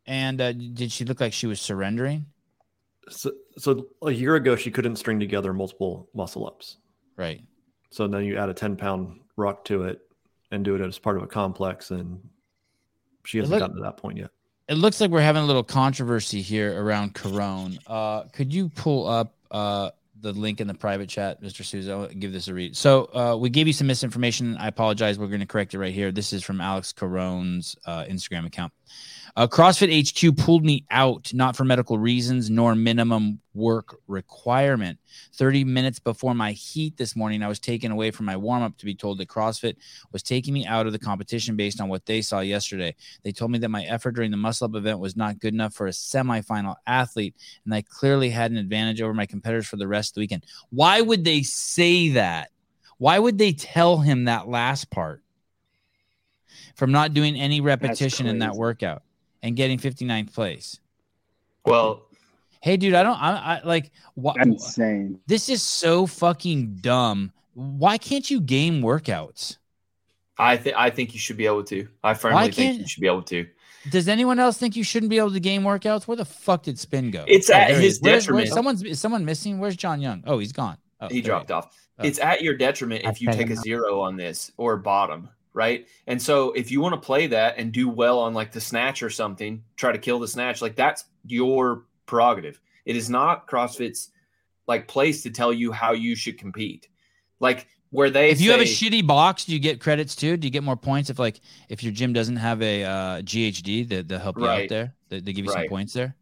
And uh, did she look like she was surrendering? So, so a year ago, she couldn't string together multiple muscle ups. Right. So then you add a 10 pound rock to it and do it as part of a complex. And she hasn't look- gotten to that point yet. It looks like we're having a little controversy here around Caron. Uh, could you pull up uh, the link in the private chat, Mr. Souza? Give this a read. So uh, we gave you some misinformation. I apologize. We're going to correct it right here. This is from Alex Caron's uh, Instagram account. Uh, CrossFit HQ pulled me out, not for medical reasons nor minimum work requirement. 30 minutes before my heat this morning, I was taken away from my warm up to be told that CrossFit was taking me out of the competition based on what they saw yesterday. They told me that my effort during the muscle up event was not good enough for a semifinal athlete, and I clearly had an advantage over my competitors for the rest of the weekend. Why would they say that? Why would they tell him that last part from not doing any repetition in that workout and getting 59th place? Well, Hey, dude, I don't, I, I like, what? That's insane. This is so fucking dumb. Why can't you game workouts? I think I think you should be able to. I firmly think you should be able to. Does anyone else think you shouldn't be able to game workouts? Where the fuck did Spin go? It's oh, at there his is. Detriment. where's- someone's is someone missing. Where's John Young? Oh, he's gone. Oh, he there dropped off. Oh. It's at your detriment if you take a zero on this or bottom, right? And so if you want to play that and do well on like the snatch or something, try to kill the snatch, like that's your prerogative. It is not CrossFit's like place to tell you how you should compete. Like where they If you have a shitty box, do you get credits too? Do you get more points if like if your gym doesn't have a uh, GHD that they help you out there? They, they give you some points there.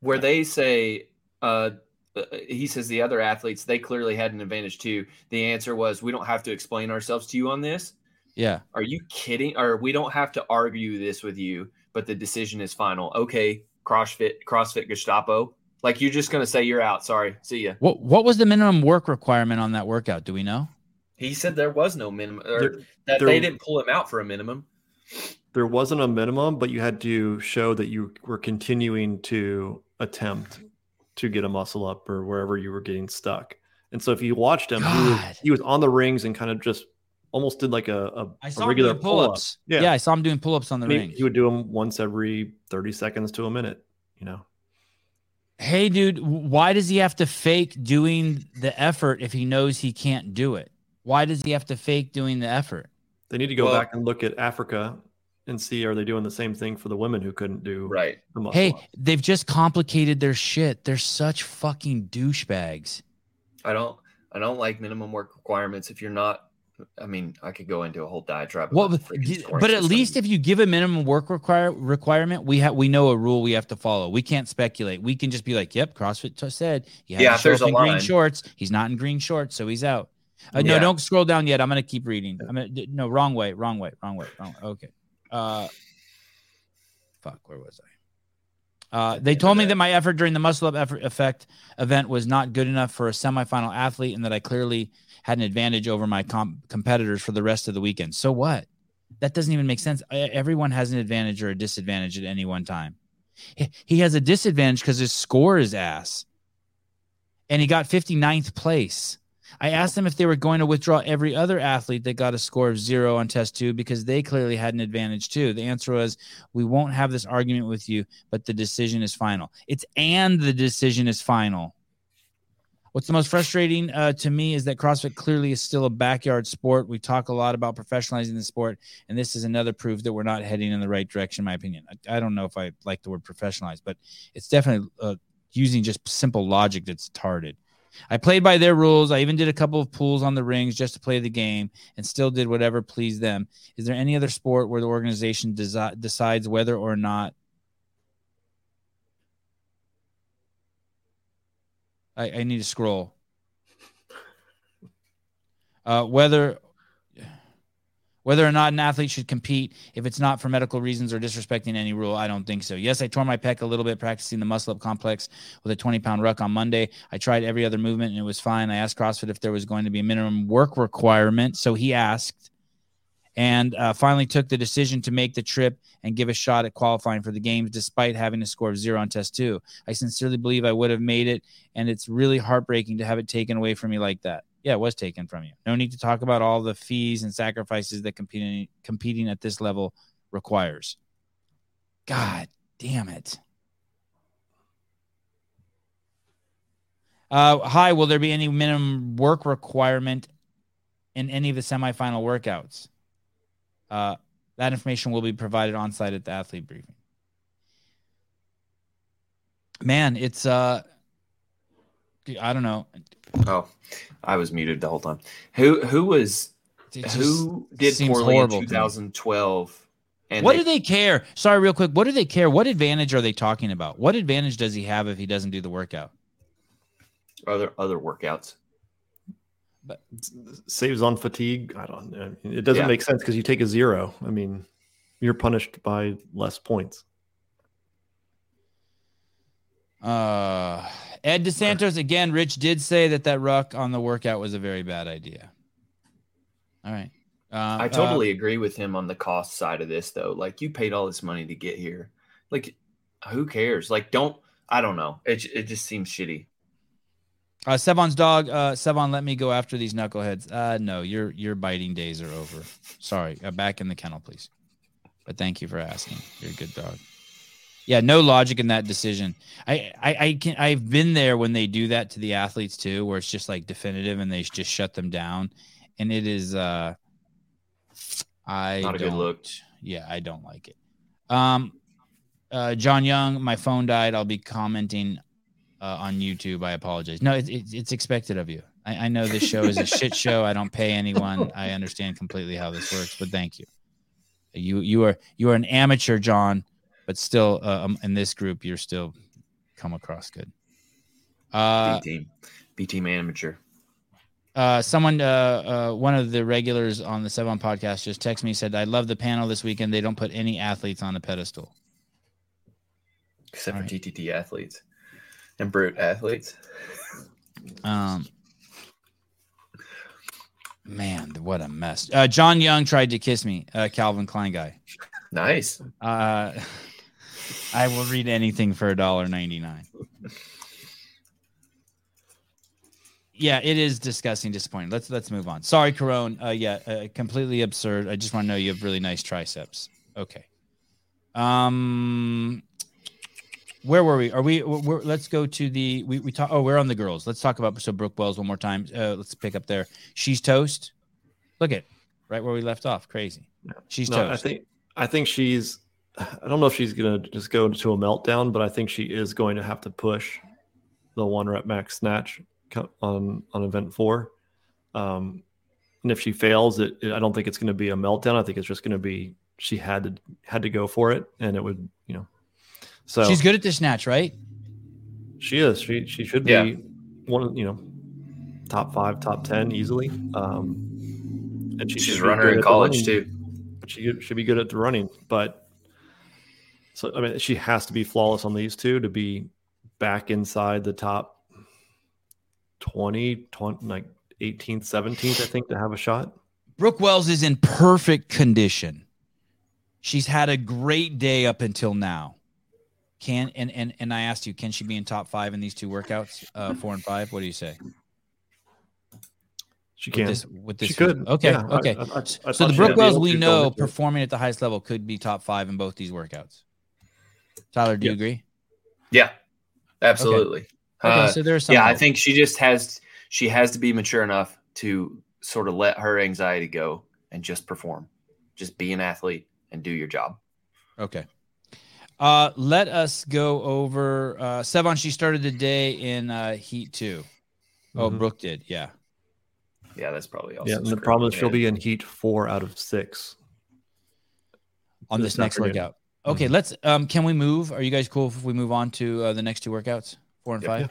where they say uh uh, he says the other athletes they clearly had an advantage too. The answer was we don't have to explain ourselves to you on this. Yeah. Are you kidding? Or we don't have to argue this with you, but the decision is final. Okay, CrossFit, CrossFit Gestapo. Like you're just gonna say you're out. Sorry, see ya. What what was the minimum work requirement on that workout? Do we know? He said there was no minimum, or There, that there- they didn't pull him out for a minimum. there wasn't a minimum, but you had to show that you were continuing to attempt to get a muscle up or wherever you were getting stuck. And so if you watched him, he was, he was on the rings and kind of just almost did like a, a, I a saw him regular doing pull-up. pull-ups. Yeah. Yeah. I saw him doing pull-ups on the And he, rings. he would do them once every 30 seconds to a minute, you know. Hey, dude, why does he have to fake doing the effort if he knows he can't do it? Why does he have to fake doing the effort? They need to go Well- back and look at Africa and see are they doing the same thing for the women who couldn't do Right. the muscle Hey, up. they've just complicated their shit. They're such fucking douchebags. I don't. I don't like minimum work requirements. If you're not, I mean, I could go into a whole diatribe. Well, but, the freaking scoring but at system. least if you give a minimum work require requirement, we have we know a rule we have to follow. We can't speculate. We can just be like, "Yep, CrossFit said Yeah, to if there's a in green shorts. He's not in green shorts, so he's out." Uh, no, don't scroll down yet. I'm gonna keep reading. I'm gonna no wrong way, wrong way, wrong way, wrong way. Okay. Uh, fuck, where was I? Uh, they told me that my effort during the muscle up effort effect event was not good enough for a semifinal athlete, and that I clearly had an advantage over my com- competitors for the rest of the weekend. So what? That doesn't even make sense. Everyone has an advantage or a disadvantage at any one time. He has a disadvantage because his score is ass, and he got 59th place. I asked them if they were going to withdraw every other athlete that got a score of zero on test two because they clearly had an advantage too. The answer was, we won't have this argument with you, but the decision is final. It's and the decision is final. What's the most frustrating uh, to me is that CrossFit clearly is still a backyard sport. We talk a lot about professionalizing the sport, and this is another proof that we're not heading in the right direction, in my opinion. I, I don't know if I like the word professionalized, but it's definitely uh, using just simple logic that's tarded. I played by their rules. I even did a couple of pools on the rings just to play the game and still did whatever pleased them. Is there any other sport where the organization desi- decides whether or not I, I need to scroll. Uh, whether Whether or not an athlete should compete if it's not for medical reasons or disrespecting any rule, I don't think so. Yes, I tore my pec a little bit practicing the muscle up complex with a 20 pound ruck on Monday. I tried every other movement and it was fine. I asked CrossFit if there was going to be a minimum work requirement. So he asked and uh, finally took the decision to make the trip and give a shot at qualifying for the games despite having a score of zero on test two. I sincerely believe I would have made it, and it's really heartbreaking to have it taken away from me like that yeah, it was taken from you. No need to talk about all the fees and sacrifices that competing competing at this level requires. God damn it. Uh, hi, will there be any minimum work requirement in any of the semifinal workouts? Uh, that information will be provided on site at the athlete briefing. Man, it's uh, I don't know. Oh, I was muted the whole time. Who who was who did poorly in 2012? And what they, do they care? Sorry, real quick. What do they care? What advantage are they talking about? What advantage does he have if he doesn't do the workout? Other other workouts. But saves on fatigue. I don't know. It doesn't yeah. make sense because you take a zero. I mean, you're punished by less points. Uh Ed DeSantos again. Rich did say that that ruck on the workout was a very bad idea. All right. Uh, I totally uh, agree with him on the cost side of this, though. Like you paid all this money to get here. Like, who cares? Like, don't. I don't know. It it just seems shitty. Uh, Sevan's dog. Uh, Sevon, let me go after these knuckleheads. Uh, no, your your biting days are over. Sorry. Uh, back in the kennel, please. But thank you for asking. You're a good dog yeah, no logic in that decision. I, I, I can, I've been there when they do that to the athletes too, where it's just like definitive and they just shut them down, and it is, uh, I not a good look. Yeah, I don't like it. Um, uh, John Young, my phone died. I'll be commenting uh, on YouTube. I apologize. No, it, it, it's expected of you. I, I know this show is a shit show. I don't pay anyone. I understand completely how this works, but thank you. You you are you are an amateur, John but still, uh, um, in this group, you're still come across good. Uh, B team, B team amateur. Uh, someone, uh, uh, one of the regulars on the Sevan podcast just texted me said, "I love the panel this weekend. They don't put any athletes on the pedestal, except All for right. TTT athletes and brute athletes." Um, man, what a mess. Uh, John Young tried to kiss me, uh, Calvin Klein guy. Nice. Uh, I will read anything for a dollar ninety nine. Yeah, it is disgusting, disappointing. Let's let's move on. Sorry, Caron. Uh, yeah, uh, completely absurd. I just want to know you have really nice triceps. Okay. Um, where were we? Are we? We're, let's go to the. We we talk. Oh, we're on the girls. Let's talk about so Brooke Wells one more time. Uh, let's pick up there. She's toast. Look at right where we left off. Crazy. She's no, toast. I think I think she's I don't know if she's going to just go into a meltdown, but I think she is going to have to push the one rep max snatch on on event four. Um, and if she fails, it, it I don't think it's going to be a meltdown. I think it's just going to be she had to had to go for it, and it would you know. So she's good at the snatch, right? She is. She she should be yeah. one of you know top five, top ten easily. Um, and she she's a runner in college too. She should be good at the running, but so I mean, she has to be flawless on these two to be back inside the top 20, 20 like 18th, 17th, I think, to have a shot. Brooke Wells is in perfect condition. She's had a great day up until now. Can and and and I asked you, can she be in top five in these two workouts, uh, four and five? What do you say? She can. With this, with this she could. Okay. Yeah, okay. I, I, I so the Brooke Wells we know performing at the highest level could be top five in both these workouts. Tyler, do you agree? Yeah, absolutely. Okay, okay uh, so there's yeah. I think she just has she has to be mature enough to sort of let her anxiety go and just perform, just be an athlete and do your job. Okay. Uh, let us go over uh, Sevan. She started the day in uh, Heat 2 Oh, mm-hmm. Brooke did. Yeah. Yeah, that's probably also. Yeah, and the problem is she'll be in Heat four out of six on this, this next workout. Okay, mm-hmm. let's. Um, can we move? Are you guys cool if we move on to uh, the next two workouts, four and yep, five? Yep.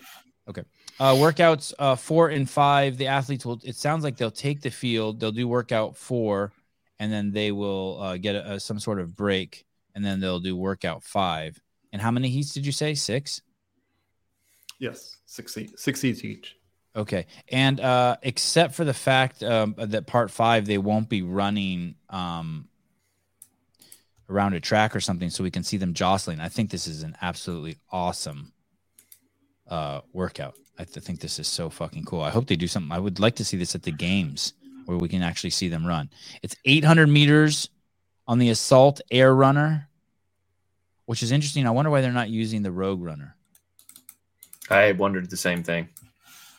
Okay. Uh, workouts uh, four and five. The athletes will. It sounds like they'll take the field. They'll do workout four, and then they will uh, get a, a, some sort of break, and then they'll do workout five. And how many heats did you say? Six. Yes, six heats, six heats each. Okay, and uh, except for the fact um, that part five they won't be running um, around a track or something, so we can see them jostling. I think this is an absolutely awesome uh, workout. I th- think this is so fucking cool. I hope they do something. I would like to see this at the games where we can actually see them run. It's 800 meters on the Assault Air Runner, which is interesting. I wonder why they're not using the Rogue Runner. I wondered the same thing.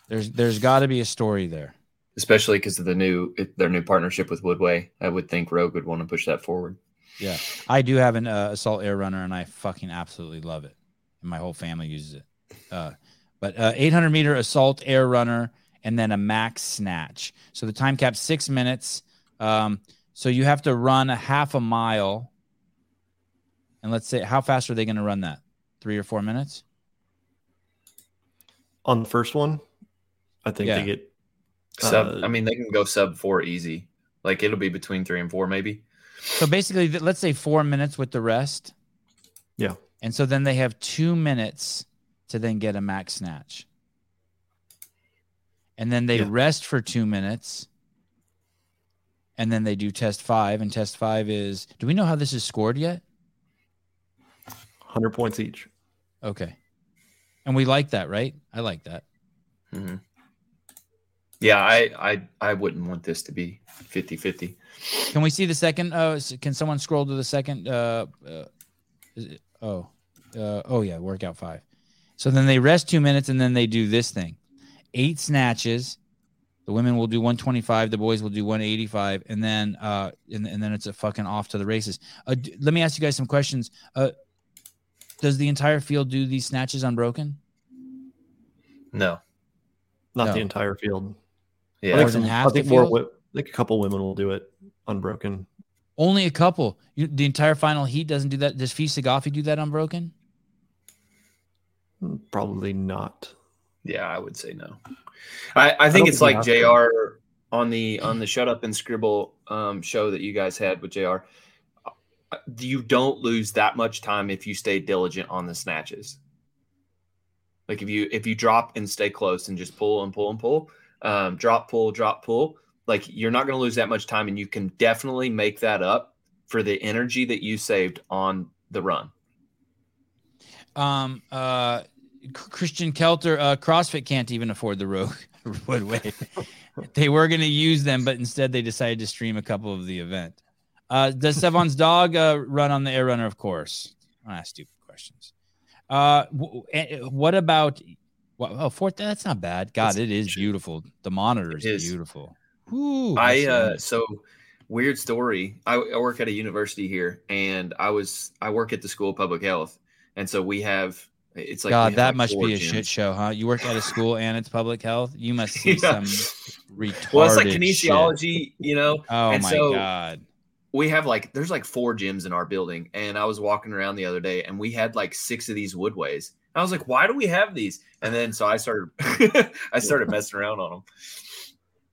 There's there's got to be a story there, especially because of the new their new partnership with Woodway. I would think Rogue would want to push that forward. Yeah, I do have an uh, Assault Air Runner, and I fucking absolutely love it. And my whole family uses it. Uh, but uh, 800 meter assault air runner and then a max snatch. So the time cap six minutes. Um, so you have to run a half a mile. And let's say, how fast are they going to run that? Three or four minutes? On the first one, I think yeah. they get. Sub, uh, I mean, they can go sub four easy. Like it'll be between three and four, maybe. So basically, let's say four minutes with the rest. Yeah. And so then they have two minutes to then get a max snatch. And then they yeah. rest for two minutes. And then they do test five. And test five is do we know how this is scored yet? 100 points each. Okay. And we like that, right? I like that. Mm-hmm. Yeah, I, I I wouldn't want this to be 50 50. Can we see the second? Uh, can someone scroll to the second? Uh, uh, it, oh, uh, oh yeah, workout five. So then they rest two minutes and then they do this thing eight snatches. The women will do 125, the boys will do 185, and then uh, and, and then it's a fucking off to the races. Uh, d- let me ask you guys some questions. Uh, does the entire field do these snatches unbroken? No, not no. the entire field. Yeah, I think, some, I think more. I think a couple women will do it unbroken. Only a couple. You, the entire final heat doesn't do that. Does Fee Saghafi do that unbroken? Probably not. Yeah, I would say no. I, I think I it's like Jr. on the on the Shut Up and Scribble um, show that you guys had with Jr. You don't lose that much time if you stay diligent on the snatches. Like if you if you drop and stay close and just pull and pull and pull, um, drop pull drop pull, like you're not going to lose that much time, and you can definitely make that up for the energy that you saved on the run. Um, uh, Christian Kelter, uh, CrossFit can't even afford the Rogue Woodway. they were going to use them, but instead they decided to stream a couple of the event. Uh, does Sevan's dog uh, run on the Air Runner? Of course. I don't ask stupid questions. Uh, w- what about? Well, oh, fourth. That's not bad. God, it is beautiful. The monitor is, is. beautiful. Ooh, I uh, so weird story. I, I work at a university here, and I was I work at the School of Public Health, and so we have it's like God, that like must be a gyms. shit show, huh? You work at a school and it's public health. You must see yeah. some retarded. Well, it's like kinesiology, shit. you know. Oh and my so god. We have like there's like four gyms in our building, and I was walking around the other day, and we had like six of these woodways. I was like, why do we have these? And then so I started, I started messing around on them.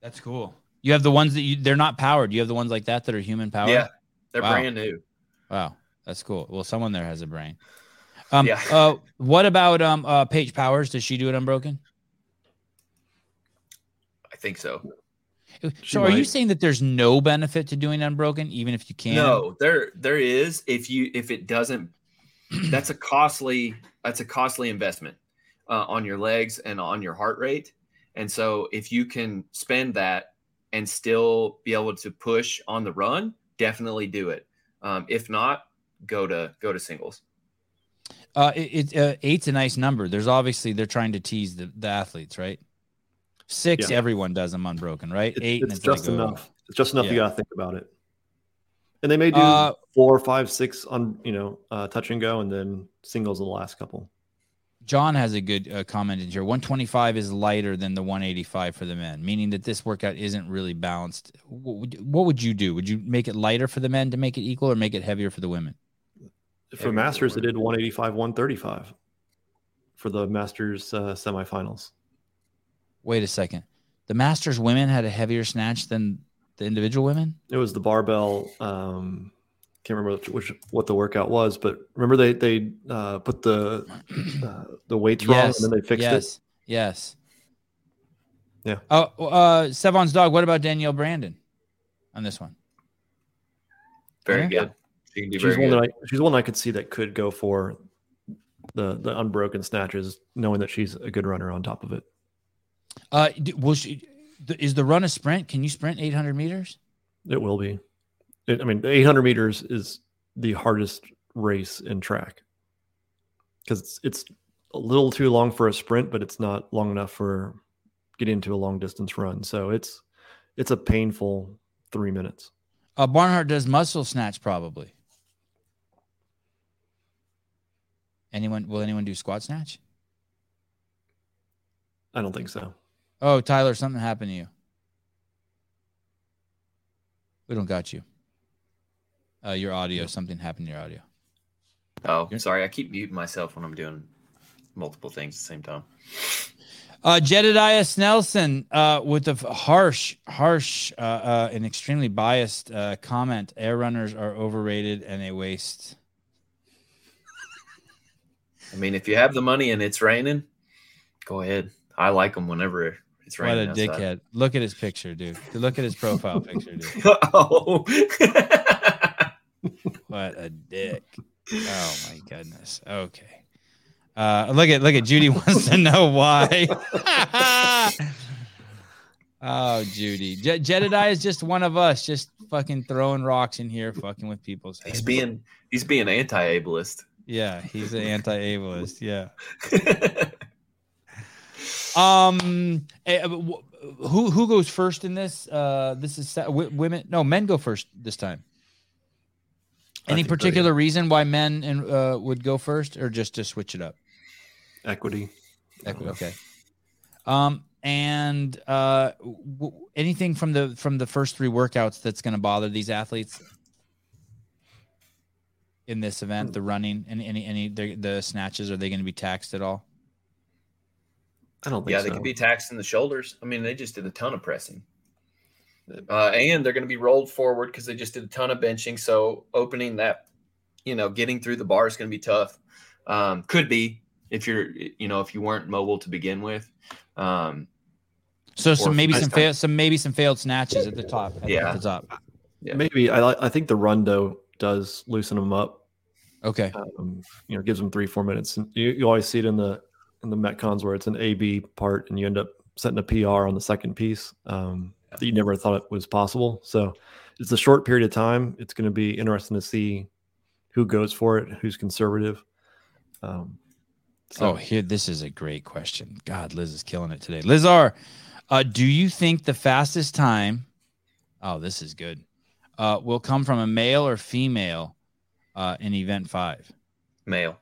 That's cool. You have the ones that you they're not powered. You have the ones like that that are human powered. Yeah, they're wow. brand new. Wow, that's cool. Well, someone there has a brain. Um, yeah. uh, what about um, uh, Paige Powers? Does she do it unbroken? I think so. So, are might. you saying that there's no benefit to doing unbroken, even if you can? No, there there is. If you if it doesn't, that's a costly that's a costly investment uh, on your legs and on your heart rate. And so, if you can spend that and still be able to push on the run, definitely do it. Um, if not, go to go to singles. Uh, it, it uh, eight's a nice number. There's obviously they're trying to tease the, the athletes, right? Six, yeah. everyone does them unbroken, right? It's, Eight, it's, it's just like, enough. Oh. It's just enough. Yeah. You got to think about it. And they may do uh, four, five, six on you know uh, touch and go, and then singles in the last couple. John has a good uh, comment in here. 125 is lighter than the 185 for the men, meaning that this workout isn't really balanced. What would, what would you do? Would you make it lighter for the men to make it equal, or make it heavier for the women? For Masters, they did 185, 135 for the Masters uh, semifinals. Wait a second. The Masters women had a heavier snatch than The individual women? It was the barbell. Um, can't remember which, which what the workout was, but remember they they uh, put the uh, the weights wrong Yes. and then they fixed yes. it. Yes. Yes. Yeah. Oh, uh, Sevan's dog. What about Danielle Brandon on this one? Very Yeah. good. She She's very one good. that I she's one I could see that could go for the the unbroken snatches, knowing that she's a good runner on top of it. Uh, will she? Is the run a sprint? Can you sprint 800 meters? It will be. It, I mean, 800 meters is the hardest race in track because it's it's a little too long for a sprint, but it's not long enough for getting into a long distance run. So it's it's a painful three minutes. Uh, Barnhart does muscle snatch probably. Anyone? Will anyone do squat snatch? I don't think so. Oh, Tyler, something happened to you. We don't got you. Uh, your audio. Something happened to your audio. Oh, You're- sorry. I keep muting myself when I'm doing multiple things at the same time. Uh, Jedediah Snelson uh, with a f- harsh, harsh, uh, uh, and extremely biased uh, comment. Air runners are overrated and a waste. I mean, if you have the money and it's raining, go ahead. I like them whenever it's What a outside. dickhead! Look at his picture, dude. Look at his profile picture, dude. oh. What a dick! Oh my goodness. Okay. Uh, look at look at Judy wants to know why. oh, Judy. Je- Jedediah is just one of us, just fucking throwing rocks in here, fucking with people's heads. he's being he's being anti-ableist. Yeah, he's an anti-ableist. Yeah. Um, eh, wh- who who goes first in this? Uh, this is w- women. No, men go first this time. Any think so, yeah. particular reason why men and uh, would go first, or just to switch it up? Equity. Equity. Okay. Um, and uh, w- anything from the from the first three workouts that's going to bother these athletes in this event? The running and any any the, the snatches are they going to be taxed at all? I don't think yeah, so. they could be taxed in the shoulders. I mean, they just did a ton of pressing. Uh, and they're going to be rolled forward because they just did a ton of benching. So opening that, you know, getting through the bar is going to be tough. Um, could be if you're, you know, if you weren't mobile to begin with. Um, So some maybe some fail, some maybe some failed snatches at the top. at Yeah. at the top. Yeah. Maybe I I think the rundo does loosen them up. Okay. Um, you know, gives them three four minutes. And you, you always see it in the in the metcons where it's an A B part, and you end up setting a PR on the second piece um, that you never thought it was possible. So it's a short period of time. It's going to be interesting to see who goes for it, who's conservative. Um, so Oh, here this is a great question. God, Liz is killing it today. Liz R, uh, do you think the fastest time? Oh, this is good. Uh, will come from a male or female uh, in event five. male.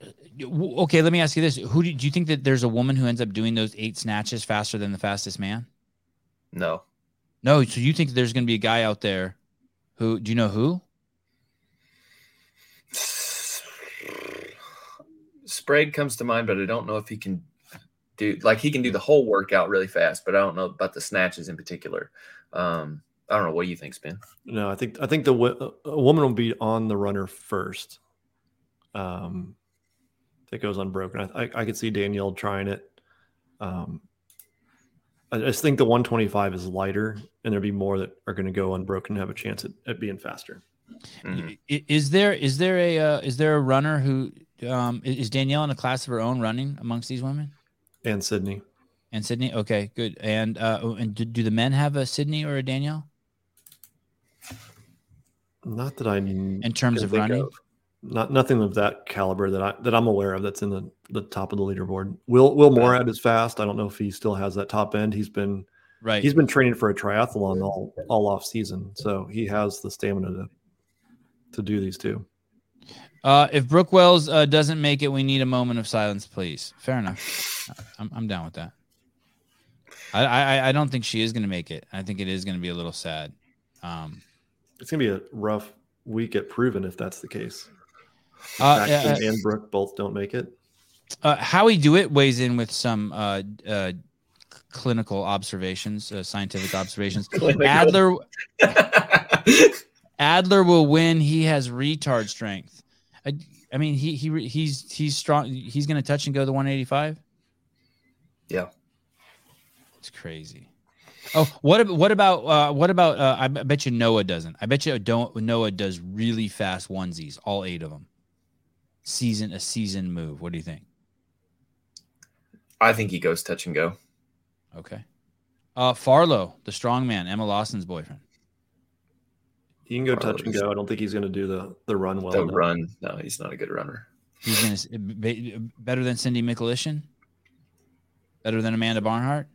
W- Okay, let me ask you this: Who do, do you think that there's a woman who ends up doing those eight snatches faster than the fastest man? No. No. So you think there's going to be a guy out there who? Do you know who? Sprague comes to mind, but I don't know if he can do like he can do the whole workout really fast, but I don't know about the snatches in particular. Um, I don't know. What do you think, Spin? no, I think I think the a woman will be on the runner first. Um, that goes unbroken. I, I I could see Danielle trying it. Um, I just think the 125 is lighter, and there'll be more that are going to go unbroken and have a chance at, at being faster. Mhm. Is there is there a uh, is there a runner who um, is Danielle in a class of her own running amongst these women? And Sydney, And Sydney, okay, good. And uh, oh, and do, do the men have a Sydney or a Danielle? not that I in In terms of running? Not nothing of that caliber that I that I'm aware of that's in the, the top of the leaderboard. Will Will Moorad is fast. I don't know if he still has that top end. He's been Right. he's been training for a triathlon all all off season, so he has the stamina to to do these two. Uh, if Brooke Wells uh, doesn't make it, we need a moment of silence, please. Fair enough. I'm, I'm down with that. I, I I don't think she is going to make it. I think it is going to be a little sad. Um, It's gonna be a rough week at Proven if that's the case. Uh, Paxton uh, and Brooke both don't make it. uh, Howie Dewitt weighs in with some uh, uh, clinical observations, uh, scientific observations. Adler Adler will win. He has retard strength. I, I mean, he he he's he's strong. He's going to touch and go the 185. Yeah. it's crazy. Oh, what what about uh, what about? Uh, I bet you Noah doesn't. I bet you don't. Noah does really fast onesies, all eight of them. Season a season move. What do you think? I think he goes touch and go. Okay. Uh, Farlow, the strong man, Emma Lawson's boyfriend. He can go touch and go. I don't think he's going to do the the run well. The enough. run. No, he's not a good runner. He's gonna be- better than Sydney Michalyshen. Better than Amanda Barnhart.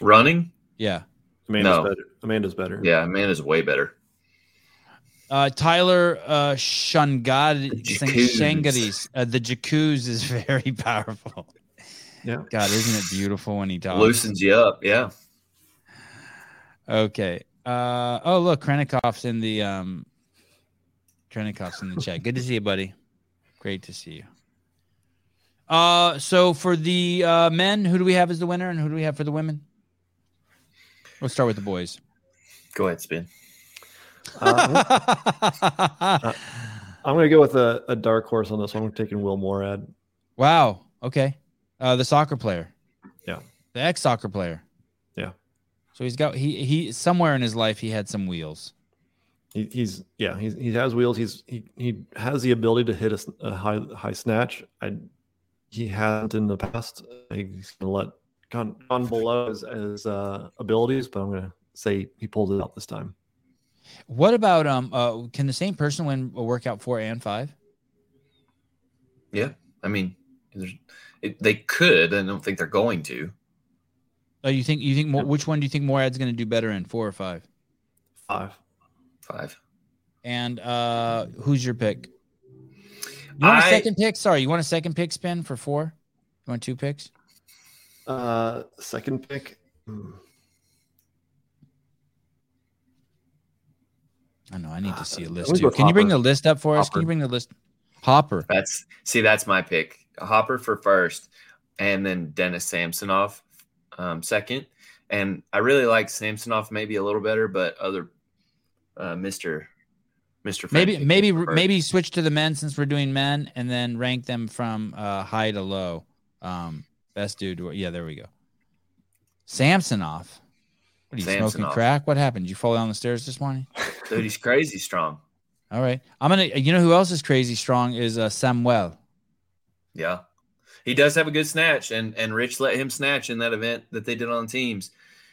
Running? Yeah. Amanda's No. better. Amanda's better. Yeah, Amanda's way better. Uh, Tyler uh, Shungad Jacuz. Shangadis. Uh, the Jacuz is very powerful. Yeah. God, isn't it beautiful when he talks? Loosens you up. Yeah. Okay. Uh, oh, look, Khrennikov's in the um, Khrennikov's in the chat. Good to see you, buddy. Great to see you. Uh, so for the uh, men, who do we have as the winner, and who do we have for the women? Let's start with the boys. Go ahead, spin. Uh, I'm going to go with a, a dark horse on this one. I'm taking Will Moorad. wow. Okay. Uh, the soccer player. Yeah. The ex soccer player. Yeah. So he's got he he somewhere in his life he had some wheels. He, he's yeah. He's, he has wheels. He's he, he has the ability to hit a high high snatch. I he hasn't in the past. He's gonna let gone, gone below his, his uh, abilities, but I'm gonna say he pulled it out this time. What about um uh can the same person win a workout four and five? Yeah. I mean, it, they could. I don't think they're going to. Oh, you think you think more, which one do you think Moorad's going to do better in four or five? Five. Five. And uh who's your pick? You want a I- second pick? Sorry, you want a second pick spin for four? You want two picks? Uh, second pick. Hmm. I know I need to see a list Let too. Can you bring the list up for us? Can you bring the list? Hopper. That's see, that's my pick. Hopper for first, and then Dennis Samsonov um, second. And I really like Samsonov maybe a little better, but other uh, Mister Mister Maybe maybe maybe switch to the men since we're doing men, and then rank them from uh, high to low. Um, best dude. Yeah, there we go. Samsonov. What are you smoking crack? What happened? Did you fall down the stairs this morning? dude, he's crazy strong. All right, I'm gonna. You know who else is crazy strong is uh, Samuel. Yeah, he does have a good snatch, and and Rich let him snatch in that event that they did on teams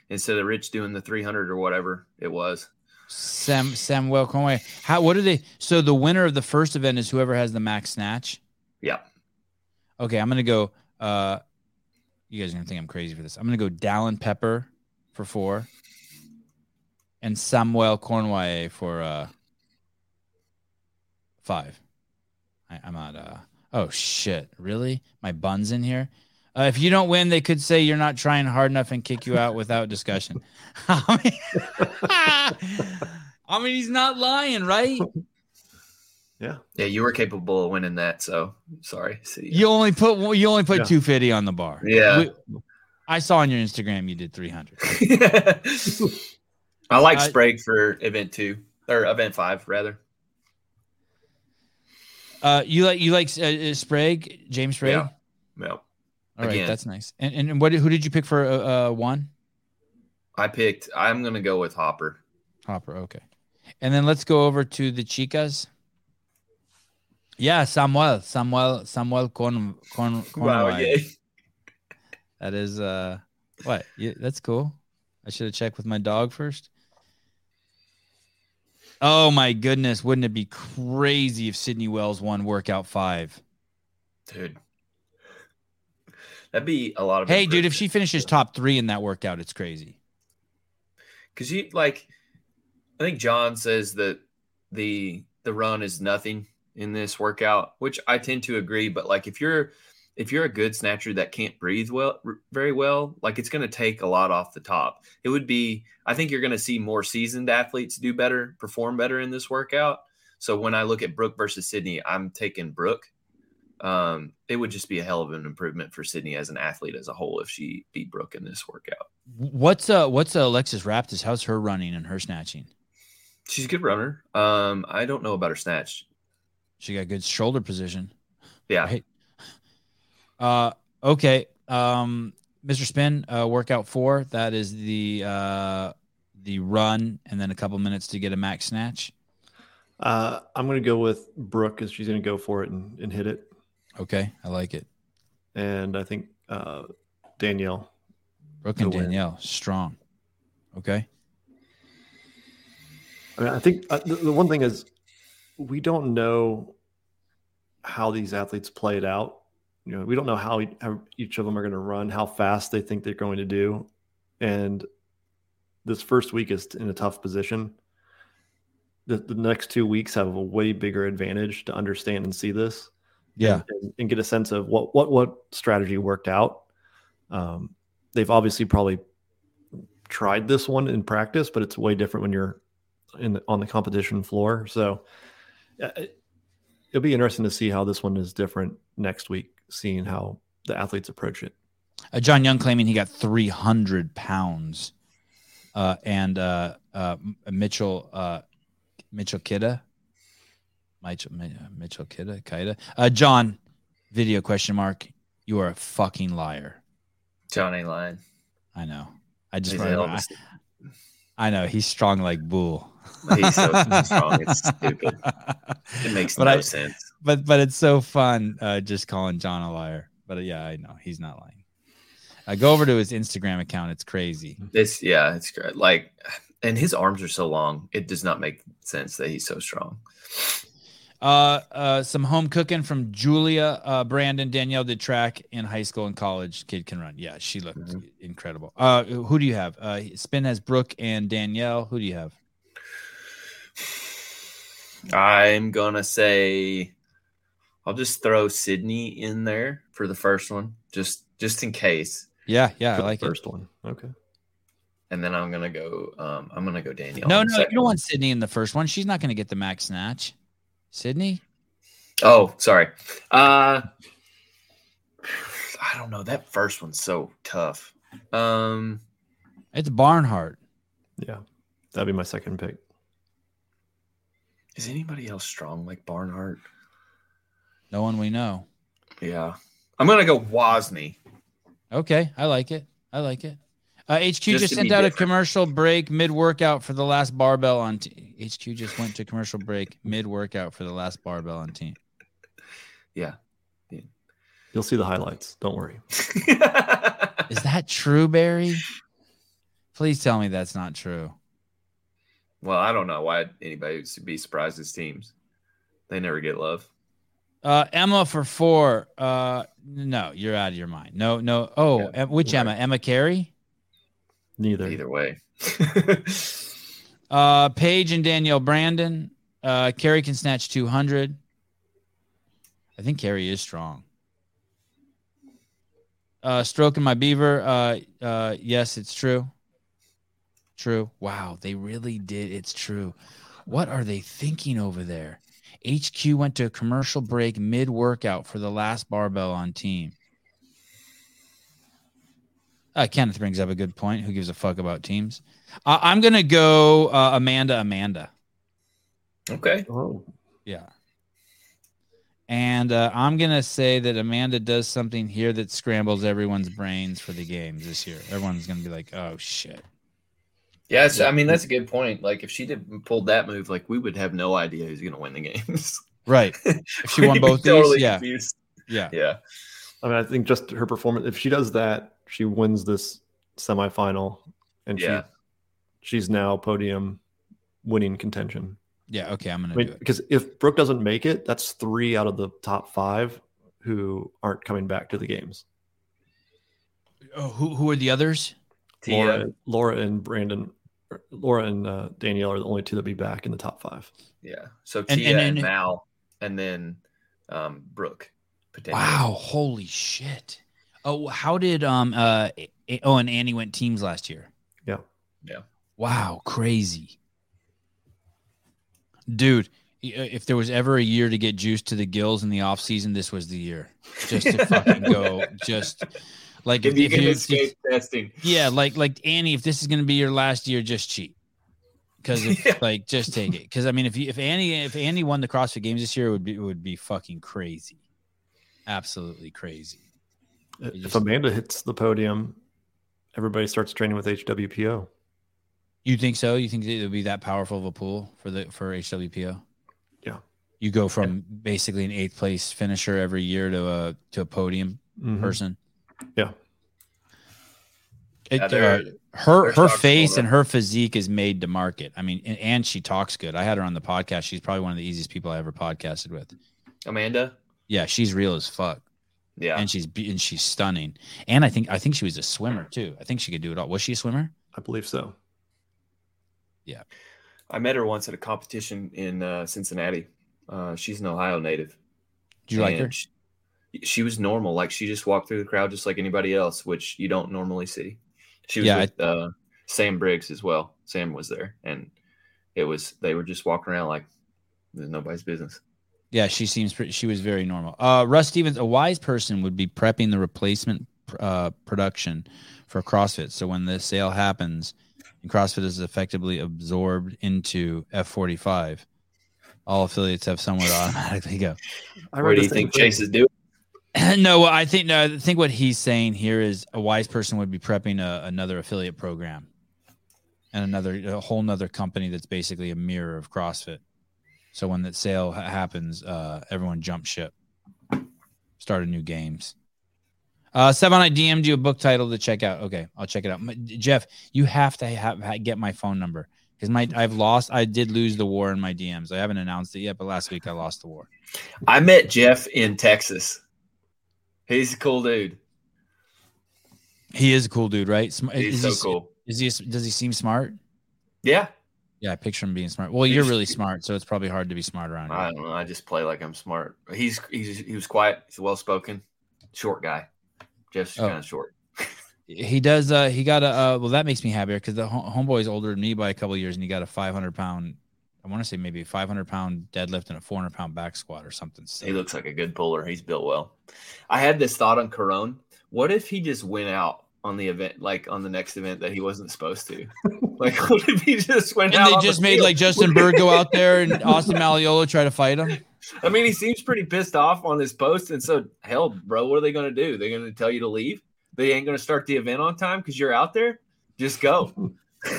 instead of Rich doing the 300 or whatever it was. Sam Samuel Conway. How? What are they? So the winner of the first event is whoever has the max snatch. Yeah, Okay, I'm gonna go. Uh, you guys are gonna think I'm crazy for this. I'm gonna go Dallin Pepper for four, and Samuel Cornway for uh five. I, I'm not. Uh, oh shit! Really? My bun's in here. Uh, if you don't win, they could say you're not trying hard enough and kick you out without discussion. I mean, I mean, he's not lying, right? Yeah. yeah, you were capable of winning that. So sorry. See, You only put you only put Yeah. 250 on the bar. Yeah. We- I saw on your Instagram you did 300. I like Uh, Sprague for event two or event five rather. Uh, you like you like uh, Sprague, James Sprague. Yeah. Yeah. All right, again. that's nice. And and, and what who did you pick for uh, uh one? I picked. I'm gonna go with Hopper. Hopper. Okay. And then let's go over to the chicas. Yeah, Samuel, Samuel, Samuel Con, Con, Wow. Conway. That is uh what? That's cool. I should have checked with my dog first. Oh my goodness, wouldn't it be crazy if Sydney Wells won workout 5? Dude. That'd be a lot of. Hey dude, if she finishes top 3 in that workout, it's crazy. because you like, I think John says that the the run is nothing in this workout, which I tend to agree. But like, if you're if you're a good snatcher that can't breathe well, r- very well, like it's going to take a lot off the top. It would be, I think you're going to see more seasoned athletes do better, perform better in this workout. So when I look at Brooke versus Sydney, I'm taking Brooke um, it would just be a hell of an improvement for Sydney as an athlete as a whole if she beat Brooke in this workout. What's uh what's uh, Alexis Raptis? How's her running and her snatching? She's a good runner. Um, I don't know about her snatch. She got good shoulder position. Yeah. Right. Uh okay. Um Mr. Spin, uh workout four. That is the uh the run and then a couple minutes to get a max snatch. Uh, I'm going to go with Brooke because she's going to go for it and, and hit it. Okay, I like it. And I think uh, Danielle. Brooke and to win. Danielle, strong. Okay. I mean, I think uh, the, the one thing is we don't know how these athletes play it out. You know, we don't know how, how each of them are going to run, how fast they think they're going to do, and this first week is in a tough position. The, the next two weeks have a way bigger advantage to understand and see this. Yeah. and, and get a sense of what what what strategy worked out. Um, they've obviously probably tried this one in practice, but it's way different when you're in the, on the competition floor. So uh, it'll be interesting to see how this one is different next week, seeing how the athletes approach it. Uh, John Young claiming he got 300 pounds. Uh, and uh, uh, Mitchell uh, Mitchell Kidda, Mitchell Mitchell Kidda, Kida. Uh, John, video question mark. You are a fucking liar. John ain't lying. I know. I just He's a I, hell of know he's strong like bull. He's so strong, it's stupid. It makes But no I- sense. But but it's so fun uh, just calling John a liar. But uh, yeah, I know he's not lying. Uh, go over to his Instagram account. It's crazy. This, yeah, it's great. Like, and his arms are so long. It does not make sense that he's so strong. Uh, uh, some home cooking from Julia. Uh, Brandon Danielle did track in high school and college. Kid can run. Yeah, she looked Mhm. incredible. Uh, who do you have? Uh, Spin has Brooke and Danielle. Who do you have? I'm gonna say, I'll just throw Sydney in there for the first one, just just in case, Yeah, yeah, I for the like it. first one. Okay. and then I'm gonna go. Um, I'm gonna go Danielle. No, no, you don't one. want Sydney in the first one. She's not going to get the max snatch. Sydney? Oh, sorry. Uh, I don't know. That first one's so tough. Um, It's Barnhart. Yeah. That'd be my second pick. is anybody else strong like Barnhart? No one we know. Yeah, I'm gonna go Wozni. Okay, I like it. I like it. Uh, HQ Just just, sent be out a commercial break mid workout for the last barbell on. T- HQ just went to commercial break mid workout for the last barbell on team. Yeah. You'll see the highlights. Don't worry. Is that true, Barry? Please tell me that's not true. well, I don't know why anybody would be surprised as teams. They never get love. Uh, Emma for four. Uh, no, you're out of your mind. No, no. Oh, Yeah, which right. Emma? Emma Carey? Neither. Either way. Uh, Paige and Danielle Brandon. Uh, Carey can snatch 200. I think Carey is strong. Uh, stroking my beaver. Uh, uh, yes, it's true. True. Wow, they really did. It's true. What are they thinking over there? HQ went to a commercial break mid workout for the last barbell on team. Uh, Kenneth brings up a good point. Who gives a fuck about teams? Uh, I'm gonna go uh, Amanda. Amanda. okay. Oh, Yeah. And uh, I'm gonna say that Amanda does something here that scrambles everyone's brains for the games this year. Everyone's gonna be like, "Oh shit." Yes, I mean that's a good point. Like if she did pulled that move, like we would have no idea who's gonna win the games. Right. If she won We'd both these, yeah. confused. Yeah. Yeah. I mean, I think just her performance. If she does that, she wins this semifinal, and Yeah. she she's now podium winning contention. Yeah. Okay. I'm gonna I mean, do it. because if Brooke doesn't make it, that's three out of the top five who aren't coming back to the games. Oh, who who are the others? Laura, Laura and Brandon, or Laura and uh, Danielle are the only two that'll be back in the top five. Yeah. So And- Tia and- and, and- Mal and then um Brooke. potentially. Wow. Holy shit. Oh, how did um uh oh and Annie went teams last year? Yeah. Yeah. Wow, crazy. Dude, if there was ever a year to get juiced to the gills in the off season, this was the year. Just to fucking go, just like If you can you- escape testing. yeah, like like Annie, if this is gonna be your last year, just cheat. Because Yeah. like just take it. Because I mean, if you if Annie if Annie won the CrossFit Games this year, it would be it would be fucking crazy, absolutely crazy. If just- Amanda hits the podium, everybody starts training with HWPO. You think so? You think it would be that powerful of a pool for the for HWPO? Yeah. You go from basically an eighth place finisher every year to a to a podium Mhm. person. Yeah. It, Yeah, uh, her her face and her physique is made to market. I mean, and, and she talks good. I had her on the podcast. She's probably one of the easiest people I ever podcasted with. Amanda. Yeah, she's real as fuck, Yeah. and she's and she's stunning. And I think I think she was a swimmer too. I think she could do it all. Was she a swimmer? I believe so. Yeah, I met her once at a competition in uh, Cincinnati. Uh, she's an Ohio native. Did you like her? She, she was normal. Like she just walked through the crowd just like anybody else, which you don't normally see. She was Yeah, with uh, Sam Briggs as well. Sam was there, and it was they were just walking around like there's nobody's business. Yeah, she seems pretty. She was very normal. Uh, Russ Stevens, a wise person would be prepping the replacement uh, production for CrossFit. So when the sale happens and CrossFit is effectively absorbed into F45, all affiliates have somewhere to automatically go. I Where read do the you think. Chase is doing? no, I think no. I think what he's saying here is a wise person would be prepping a, another affiliate program and another a whole nother company that's basically a mirror of CrossFit. So when that sale ha- happens, uh, everyone jump ship, start a new games. Uh, Sevan, I DM'd you a book title to check out. Okay, I'll check it out. My- Jeff, you have to have, ha- get my phone number because my I've lost. I did lose the war in my DMs. I haven't announced it yet, but last week I lost the war. I met Jeff in Texas. He's a cool dude. He is a cool dude, right? Sm- He's is so he, cool. Is he? Does he seem smart? Yeah. Yeah, I picture him being smart. Well, you're really smart, so it's probably hard to be smart around you. I don't know. I just play like I'm smart. He's he's he was quiet. He's well spoken, short guy. Jeff's Oh. kind of short. He does. Uh, he got a. Uh, well, that makes me happier because the homeboy's older than me by a couple years, and he got a 500 pound. I want to say maybe a 500 pound deadlift and a 400 pound back squat or something. He looks like a good puller. He's built well. I had this thought on Corone. What if he just went out on the event, like on the next event that he wasn't supposed to? like, what if he just went And out? And they on the just made field? like Justin Bergh go out there and Austin Malleolo try to fight him. I mean, he seems pretty pissed off on this post. And so, hell, bro, what are they going to do? They're going to tell you to leave? They ain't going to start the event on time because you're out there? Just go.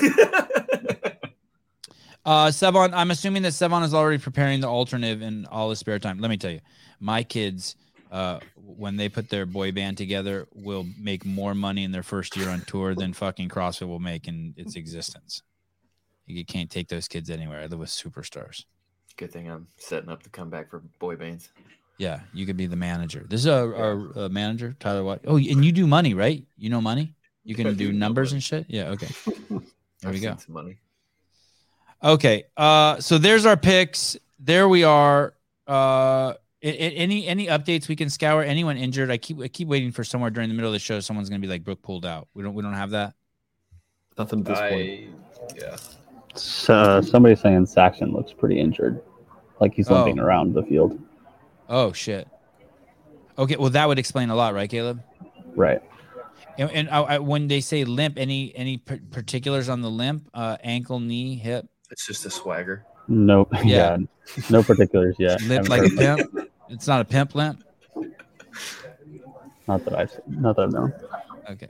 Uh, Sevan, I'm assuming that Sevan is already preparing the alternative in all his spare time. Let me tell you, my kids, uh, when they put their boy band together, will make more money in their first year on tour than fucking CrossFit will make in its existence. You can't take those kids anywhere. I live with superstars. Good thing I'm setting up the comeback for boy bands. Yeah, you could be the manager. This is our, our uh, manager, Tyler White. Oh, and you do money, right? You know money. You can do numbers and shit. Yeah. Okay. There I've we go. Money. Okay. Uh, so there's our picks. There we are. Uh, a- a- any any updates we can scour? Anyone injured? I keep I keep waiting for somewhere during the middle of the show. Someone's gonna be like Brooke pulled out. We don't we don't have that. Nothing at this point. Yeah. S- Uh, somebody saying Saxon looks pretty injured, like he's Oh. limping around the field. Oh shit. Okay. Well, that would explain a lot, right, Caleb? Right. And, and I, I, when they say limp, any any par- particulars on the limp? Uh, ankle, knee, hip, It's just a swagger. No. Yeah. Yeah. no particulars yet. limp like a heard- pimp. It's not a pimp limp. Not that I've not that I've known. Okay.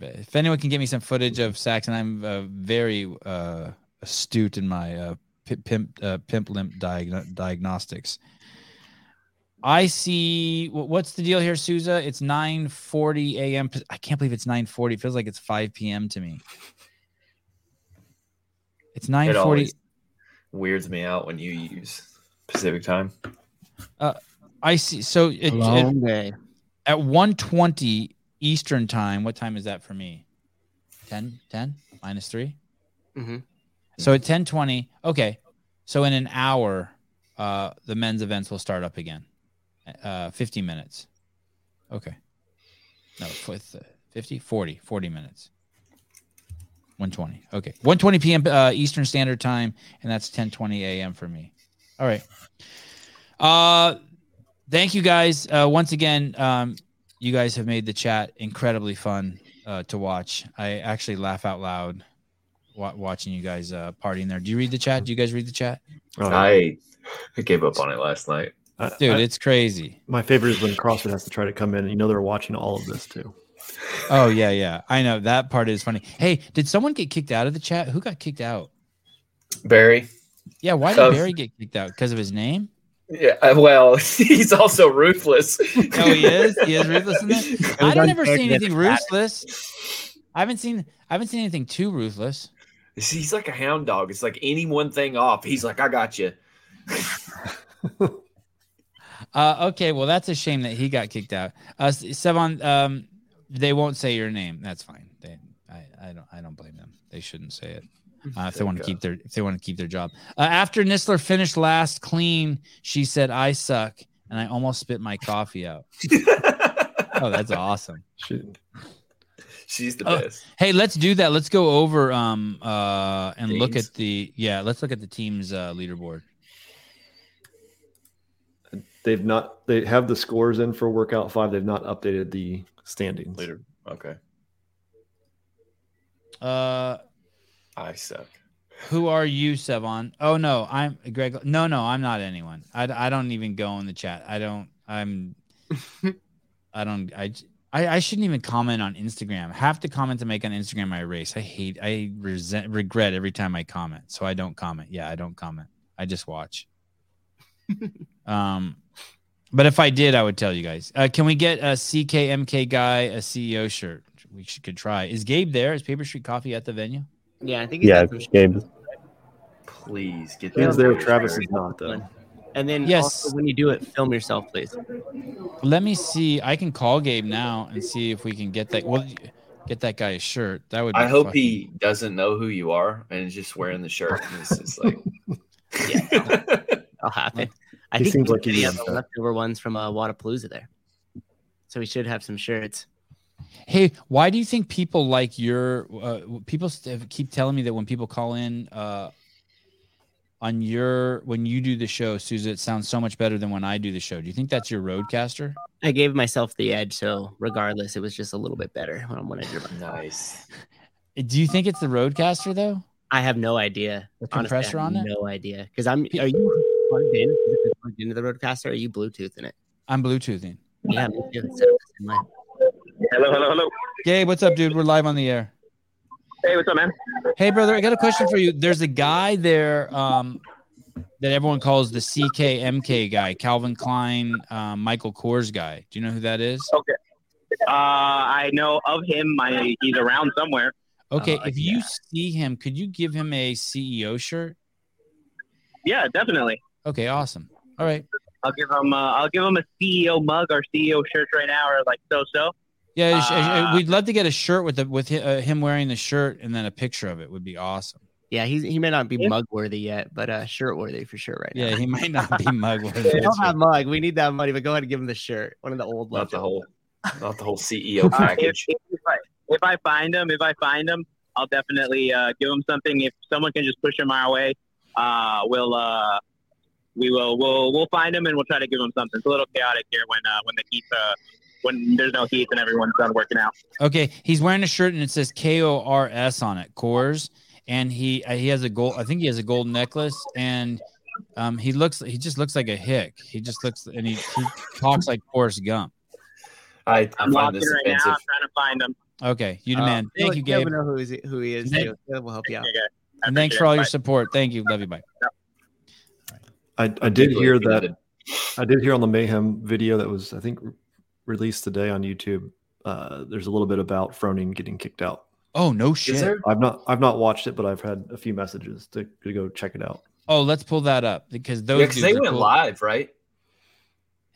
If anyone can get me some footage of Saxon, I'm uh, very uh, astute in my uh, pi- pimp uh, pimp limp diag- diagnostics. I see. What's the deal here, Souza? It's 9:40 a.m. I can't believe it's 9:40. It feels like it's 5 p.m. to me. It's It 9:40. weirds me out when you use Pacific time. I see. So it, it, Long day. at 1:20 Eastern time. What time is that for me? 10, 10 minus three. Mhm. So at 10:20. Okay. So in an hour, uh, the men's events will start up again. Uh, 50 minutes. Okay. No, with uh, 50, 40, 40 minutes. 120. Okay. 120 p.m. Uh, Eastern Standard Time, and that's 10:20 a.m. for me. All right. Uh, thank you guys. Uh, once again, um, you guys have made the chat incredibly fun uh, to watch. I actually laugh out loud wa- watching you guys uh, partying there. Do you read the chat? Do you guys read the chat? Oh, I I gave up on it last night. Dude, I- it's crazy. my favorite is when CrossFit has to try to come in. and You know they're watching all of this too. Oh yeah, yeah. I know that part is funny. Hey, did someone get kicked out of the chat? Who got kicked out? Barry. Yeah, why did Uh, Barry get kicked out? Because of his name? Yeah, uh, well, he's also ruthless. Oh, he is. He is ruthless in that. I don't ever unfair see anything the ruthless. I haven't seen. I haven't seen anything too ruthless. He's like a hound dog. It's like any one thing off. He's like, I got you. Uh, okay, well, that's a shame that he got kicked out. Uh, Sevan, um, they won't say your name. That's fine. They, I, I don't, I don't blame them. They shouldn't say it uh, if they want to keep their, if they want to keep their job. Uh, after Nistler finished last clean, she said, "I suck," and I almost spit my coffee out. Oh, that's awesome. Shit. She's the Oh. best. Hey, let's do that. Let's go over um uh and look at the yeah. Let's look at the team's uh, leaderboard. They've not. They have the scores in for workout five. They've not updated the standings. Later. Okay. Uh, I suck. Who are you, Sevan? Oh no, I'm Greg. No, no, I'm not anyone. I, I don't even go in the chat. I don't. I'm. I don't. I, I I shouldn't even comment on Instagram. Half the comments I make on Instagram I erase. I hate. I resent regret every time I comment. So I don't comment. Yeah, I don't comment. I just watch. um, but if I did, I would tell you guys. Uh, can we get a CKMK guy a CEO shirt? We should, could try. Is Gabe there? Is Paper Street Coffee at the venue? Yeah, I think he's Yeah, got Gabe. Please get Ian's that there. voice Travis is not though. And then Yes. also when you do it, film yourself, please. Let me see. I can call Gabe now and see if we can get that. Well, get that guy a shirt. That would. Be I hope fucking- he doesn't know who you are and is just wearing the shirt. And it's just like, I'll happen. I He think seems we like he'd already be have upset. some leftover ones from a uh, Wadapalooza there. So we should have some shirts. Hey, why do you think people like your? Uh, people st- keep telling me that when people call in uh, on your when you do the show, Susan, it sounds so much better than when I do the show. Do you think that's your RODECaster? I gave myself the edge, so regardless, it was just a little bit better when when I did my nice. Do you think it's the RODECaster though? I have no idea. The Honestly, I compressor have on it? No idea. Because I'm. Are you plugged in? Is it plugged into the RODECaster? Or are you Bluetooth in it? I'm Bluetoothing. Yeah, me too. It's set up the same way. Hello, hello, hello. Gabe, what's up, dude? We're live on the air. Hey, what's up, man? Hey, brother, I got a question for you. There's a guy there um, that everyone calls the CKMK guy, Calvin Klein, um, Michael Kors guy. Do you know who that is? Okay. Uh, I know of him. I, he's around somewhere. Okay, Uh, if you see him, could you give him a CEO shirt? Yeah, definitely. Okay, awesome. All right. I'll give him. Uh, I'll give him a CEO mug or CEO shirt right now, or like so so. Yeah, Uh, we'd love to get a shirt with the with uh, him wearing the shirt and then a picture of it would be awesome. Yeah, he's he may not be mug worthy yet, but uh, shirt worthy for sure right now. Yeah, he might not be mug We worthy. don't have mug. We need that money, but go ahead and give him the shirt. One of the old Not the whole, not the whole CEO Uh, if, package. if, if I, if I find him, if I find him, I'll definitely uh, give him something. If someone can just push him our way, uh, we'll uh, we will we'll we'll find him and we'll try to give him something. It's a little chaotic here when uh, when the heat uh, when there's no heat and everyone's done working out. Okay, he's wearing a shirt and it says K O R S on it, Coors, and he uh, he has a gold. I think he has a gold necklace, and um, he looks he just looks like a hick. He just looks and he, he talks like Forrest Gump. I, I I'm find walking this right now. I'm trying to find him. Okay, you Uh, demand. Thank you, Caleb Gabe, know who, is, who he is Thank- too. Caleb will help you out. Okay, and thanks for all it. your Bye. support. Thank you. Love you. Bye. I, I did hear that. I did hear on the Mayhem video that was, I think, released today on YouTube. Uh, there's a little bit about Froning getting kicked out. Oh no Is shit. I've not, I've not watched it, but I've had a few messages to, to go check it out. Oh, let's pull that up because those Yeah, they are went cool. live, right?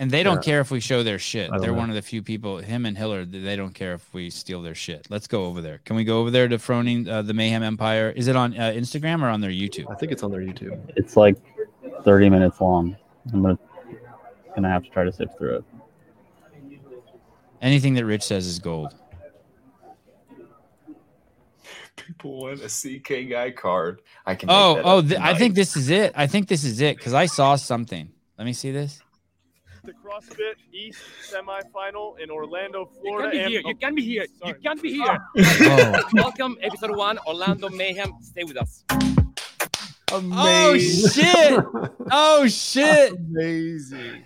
and they don't Yeah. care if we show their shit. They're know. one of the few people. Him and Hiller, they don't care if we steal their shit. Let's go over there. Can we go over there to Froning uh, the Mayhem Empire? Is it on uh, Instagram or on their YouTube? I think it's on their YouTube. It's like 30 minutes long. I'm gonna gonna have to try to sift through it. Anything that Rich says is gold. People want a CK guy card. I can. make Oh, that oh, th- I think this is it. I think this is it because I saw something. Let me see this. The CrossFit East semifinal in Orlando, You Florida. can't be here. You oh, can't be here. You can't be here. Oh. Welcome, episode one, Orlando Mayhem. Stay with us. Oh shit! Oh shit! Amazing.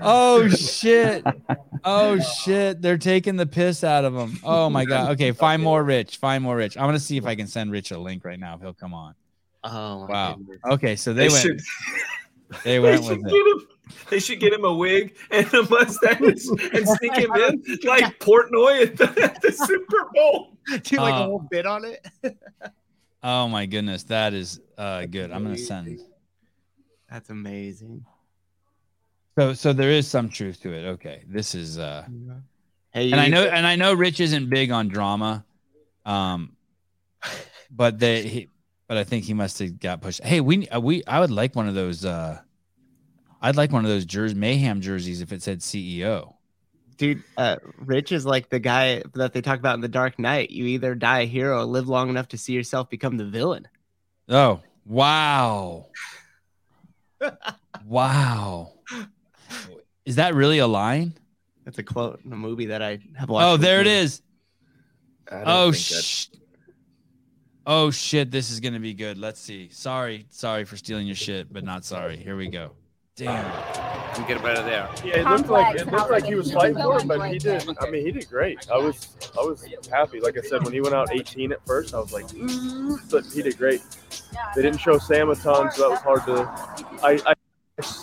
Oh shit! Oh shit! They're taking the piss out of him. Oh my god. Okay, find more Rich. Find more Rich. I'm gonna see if I can send Rich a link right now if he'll come on. Oh, my Wow. goodness. Okay, so they, They went. should- They They went should, with get it. him, they should get him a wig and a mustache and sneak him in like Portnoy at the, at the Super Bowl. Do like Uh, a whole bit on it. Oh my goodness, that is uh good. I'm gonna send. That's amazing. So so there is some truth to it. Okay, this is uh. Hey, and I you- know and I know Rich isn't big on drama, um, but they he, but I think he must have got pushed. Hey, we uh, we I would like one of those. uh I'd like one of those jerseys, mayhem jerseys, if it said CEO. Dude, uh, Rich is like the guy that they talk about in The Dark Knight. You either die a hero or live long enough to see yourself become the villain. Oh wow, wow! Is that really a line? That's a quote in a movie that I have watched. Oh, there it before. is. Oh think sh- Oh shit, this is gonna be good. Let's see. Sorry, sorry for stealing your shit, but not sorry. Here we go. Damn. You get better there. Yeah, it looked like it looked like he was fighting for it, but he did. I mean, he did great. I was I was happy. Like I said, when he went out 18 at first, I was like, "Mm," but he did great. They didn't show Sam a ton, so that was hard to. I, I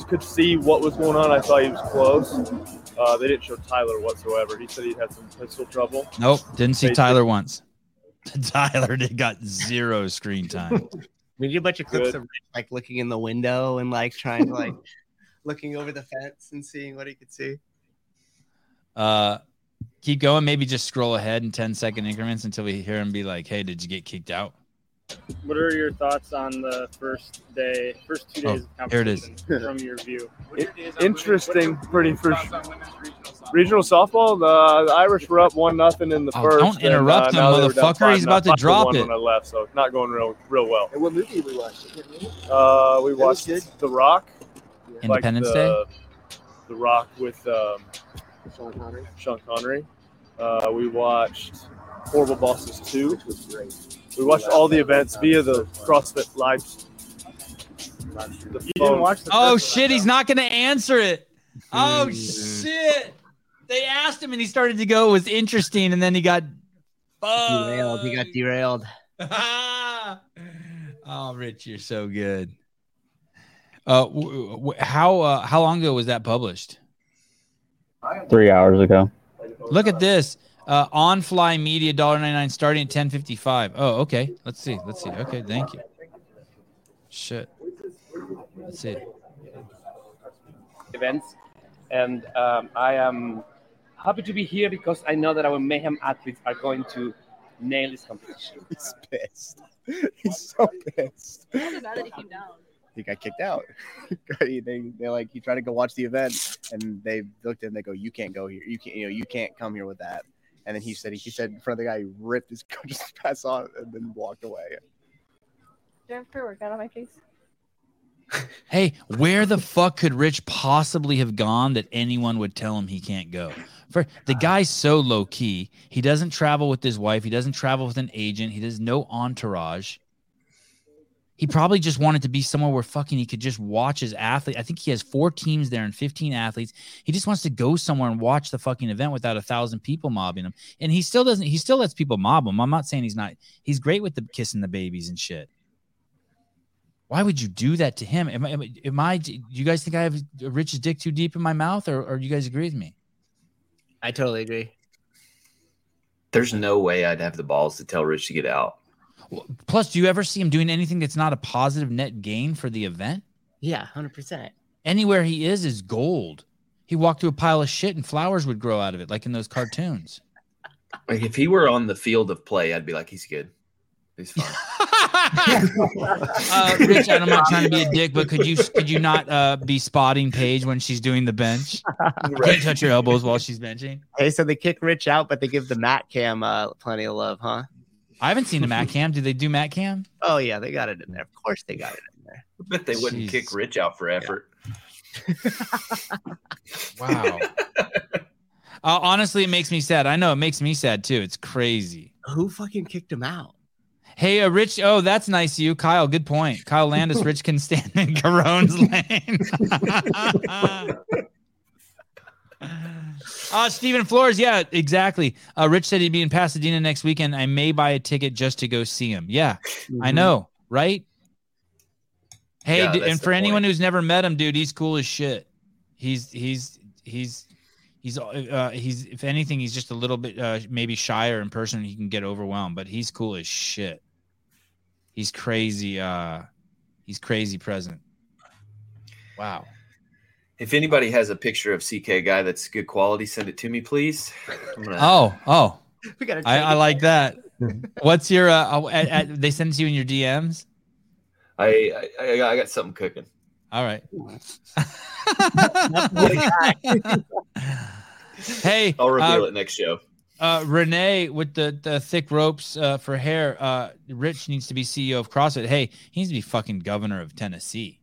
could see what was going on. I thought he was close. Uh, they didn't show Tyler whatsoever. He said he'd had some pistol trouble. Nope, didn't see Basic. Tyler once. Tyler did got zero screen time. We did a bunch of clips Good. of Rich like looking in the window and like trying to like looking over the fence and seeing what he could see. Uh keep going, maybe just scroll ahead in 10 second increments until we hear him be like, Hey, did you get kicked out? What are your thoughts on the first day, first two days of here it is. from your view? Interesting, pretty for regional softball. The, the Irish were up one nothing in the Oh, first. don't and, interrupt uh, him, now they were down motherfucker. He's about to drop it. when I left, so not going real real well. And what movie we watched? Uh, we watched. The Rock. Independence like Day? the, The Rock with um, Sean Connery. Sean Connery. Uh, we watched Horrible Bosses 2. Which was great. We watched all the events via the CrossFit Live. The You didn't watch the Oh first one, shit, he's not gonna answer it. Oh shit. They asked him and he started to go, it was interesting, and then he got Derailed. He got fucked. derailed. oh, Rich, you're so good. Uh, w- w- how uh, how long ago was that published? Three hours ago. Look at this. Uh, on fly media dollar ninety nine starting at ten fifty five. Oh, okay. Let's see. Let's see. Okay, thank you. Shit. Let's see. events, and um, I am happy to be here because I know that our mayhem athletes are going to nail this competition. He's pissed. He's so pissed. How bad that he came down? He got kicked out. they they like he tried to go watch the event, and they looked at him. They go, "You can't go here. You can't. You know, you can't come here with that." And then he said, he said in front of the guy, he ripped his coach's pass on and then walked away. Do I have pre workout on my face? Hey, where the fuck could Rich possibly have gone that anyone would tell him he can't go? For the guy's so low key. He doesn't travel with his wife. He doesn't travel with an agent. He does no entourage. He probably just wanted to be somewhere where fucking he could just watch his athlete. I think he has four teams there and 15 athletes. He just wants to go somewhere and watch the fucking event without a thousand people mobbing him. And he still doesn't, he still lets people mob him. I'm not saying he's not, he's great with the kissing the babies and shit. Why would you do that to him? Am I, am am I do you guys think I have Rich's dick too deep in my mouth or, or do you guys agree with me? I totally agree. There's no way I'd have the balls to tell Rich to get out. Plus, do you ever see him doing anything that's not a positive net gain for the event? Yeah, hundred percent. Anywhere he is is gold. He walked through a pile of shit and flowers would grow out of it, like in those cartoons. Like if he were on the field of play, I'd be like, he's good. He's fine. Uh, Rich, I'm not trying to be a dick, but could you could you not uh, be spotting Paige when she's doing the bench? You Can't touch your elbows while she's benching. Hey, so they kick Rich out, but they give the Matt Cam uh, plenty of love, huh? I haven't seen the Matt Cam. Do they do Matt Cam? Oh yeah, they got it in there. Of course they got it in there. I bet they wouldn't kick Rich out for effort. Wow. Uh, honestly, it makes me sad. I know it makes me sad too. It's crazy. Who fucking kicked him out? Hey, uh, Rich. Oh, that's nice of you, Kyle. Good point. Kyle Landis. Rich can stand in Caron's lane. uh, Stephen Flores. Yeah, exactly. Uh, Rich said he'd be in Pasadena next weekend. I may buy a ticket just to go see him. Yeah, I Mhm. know, right? Hey, Yeah, d- and for anyone who's never met him, dude, he's cool as shit. He's he's he's he's uh he's if anything, he's just a little bit uh maybe shyer in person. He can get overwhelmed, but he's cool as shit. He's crazy. Uh, he's crazy present. Wow. If anybody has a picture of CK guy that's good quality, send it to me, please. Gonna- Oh, oh. We gotta I, I like that. What's your uh? uh, At, at, they send it to you in your DMs. I, I I got something cooking. All right. hey, I'll reveal uh, it next show. uh, Renee with the, the thick ropes uh, for hair. Uh, Rich needs to be CEO of CrossFit. Hey, he needs to be fucking governor of Tennessee.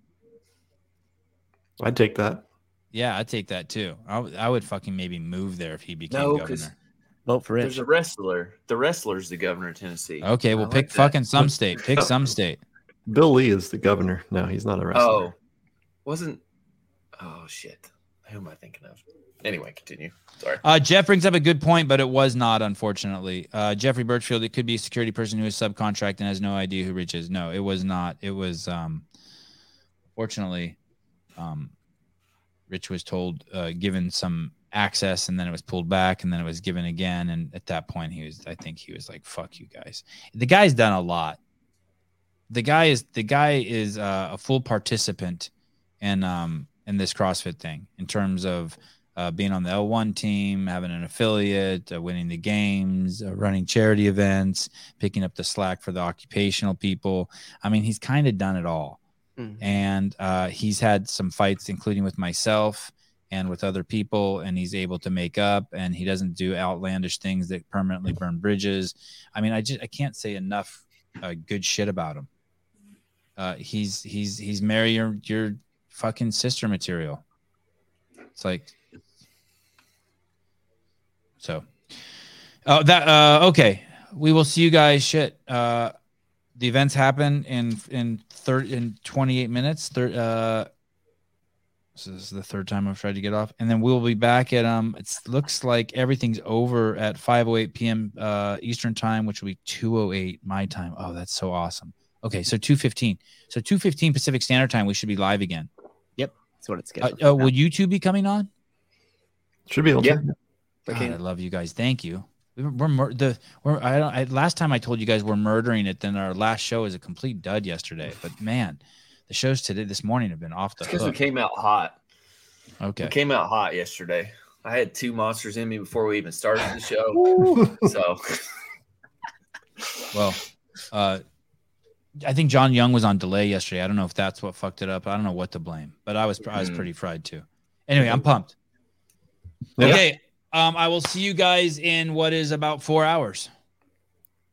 I'd take that. Yeah, I'd take that too. I, would- I would fucking maybe move there if he became No, because governor. Vote for it. there's a wrestler. The wrestler's the governor of Tennessee. Okay, well, I pick like that. fucking some state. Pick some state. Bill Lee is the governor. No, he's not a wrestler. Oh, wasn't. Oh shit. Who am I thinking of? Anyway, continue. Sorry. Uh, Jeff brings up a good point, but it was not, unfortunately. Uh, Jeffrey Birchfield, it could be a security person who is subcontract and has no idea who Rich is. No, it was not. It was, um, fortunately, um, Rich was told, uh, given some access, and then it was pulled back, and then it was given again. And at that point, he was, I think he was like, "Fuck you guys." The guy's done a lot. The guy is the guy is uh, a full participant in um in this CrossFit thing in terms of uh, being on the L1 team, having an affiliate, uh, winning the games, uh, running charity events, picking up the slack for the occupational people. I mean, he's kind of done it all. Mhm. And uh, he's had some fights, including with myself and with other people, and he's able to make up. And he doesn't do outlandish things that permanently burn bridges. I mean, I just I can't say enough uh, good shit about him. Uh, he's he's he's marry your your fucking sister material. It's like so. Oh, that uh okay. We will see you guys. Shit. Uh, the events happen in in third in twenty eight minutes. Third. Uh, so this is the third time I've tried to get off, and then we'll be back at um. It looks like everything's over at five oh eight p.m. uh Eastern time, which will be two oh eight my time. Oh, that's so awesome. Okay, so two fifteen. So two fifteen Pacific Standard Time, we should be live again. Yep, that's what it's Uh, scheduled. uh, will you two be coming on? Should be able Yeah. to. God, I love you guys. Thank you. We We're, we're mur- the we're I don't I, last time I told you guys we're murdering it. Then our last show is a complete dud yesterday. But man, the shows today this morning have been off the Because we came out hot. Okay. We came out hot yesterday. I had two monsters in me before we even started the show. so Well, uh, I think John Young was on delay yesterday. I don't know if that's what fucked it up. I don't know what to blame, but I was I was Mhm. pretty fried too. Anyway, I'm pumped. Yeah. Okay, um, I will see you guys in what is about four hours.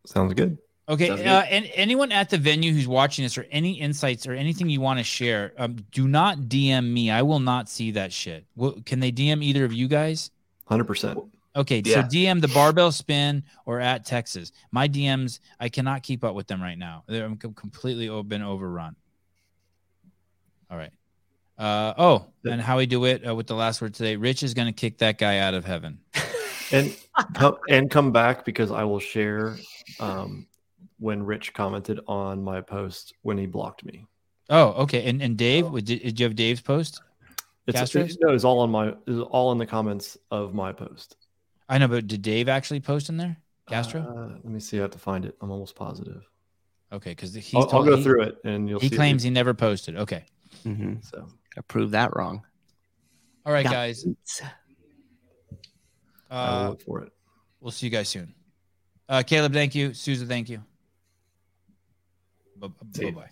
Sounds good. Okay. Sounds Uh, and anyone at the venue who's watching this or any insights or anything you want to share, um, do not DM me. I will not see that shit. Will, can they DM either of you guys? Hundred percent. Okay. Yeah. So DM the barbell spin or at Texas. My DMs, I cannot keep up with them right now. They're I'm completely been overrun. All right. Uh, oh, and Howie DeWitt uh, with the last word today. Rich is going to kick that guy out of heaven. And come, and come back because I will share um, when Rich commented on my post when he blocked me. Oh, okay. And and Dave, did, did you have Dave's post? It's Castro's? no, it's all on my it's all in the comments of my post. I know, but did Dave actually post in there? Castro? Uh, let me see. I have to find it. I'm almost positive. Okay, because he's I'll, I'll go he- through it and you'll He see. claims he never posted. Okay. Mm-hmm. So I proved that wrong. All right, Got guys. boots. I Uh, look for it. we'll see you guys soon. Uh, Caleb, thank you. Souza, thank you. Bye bye.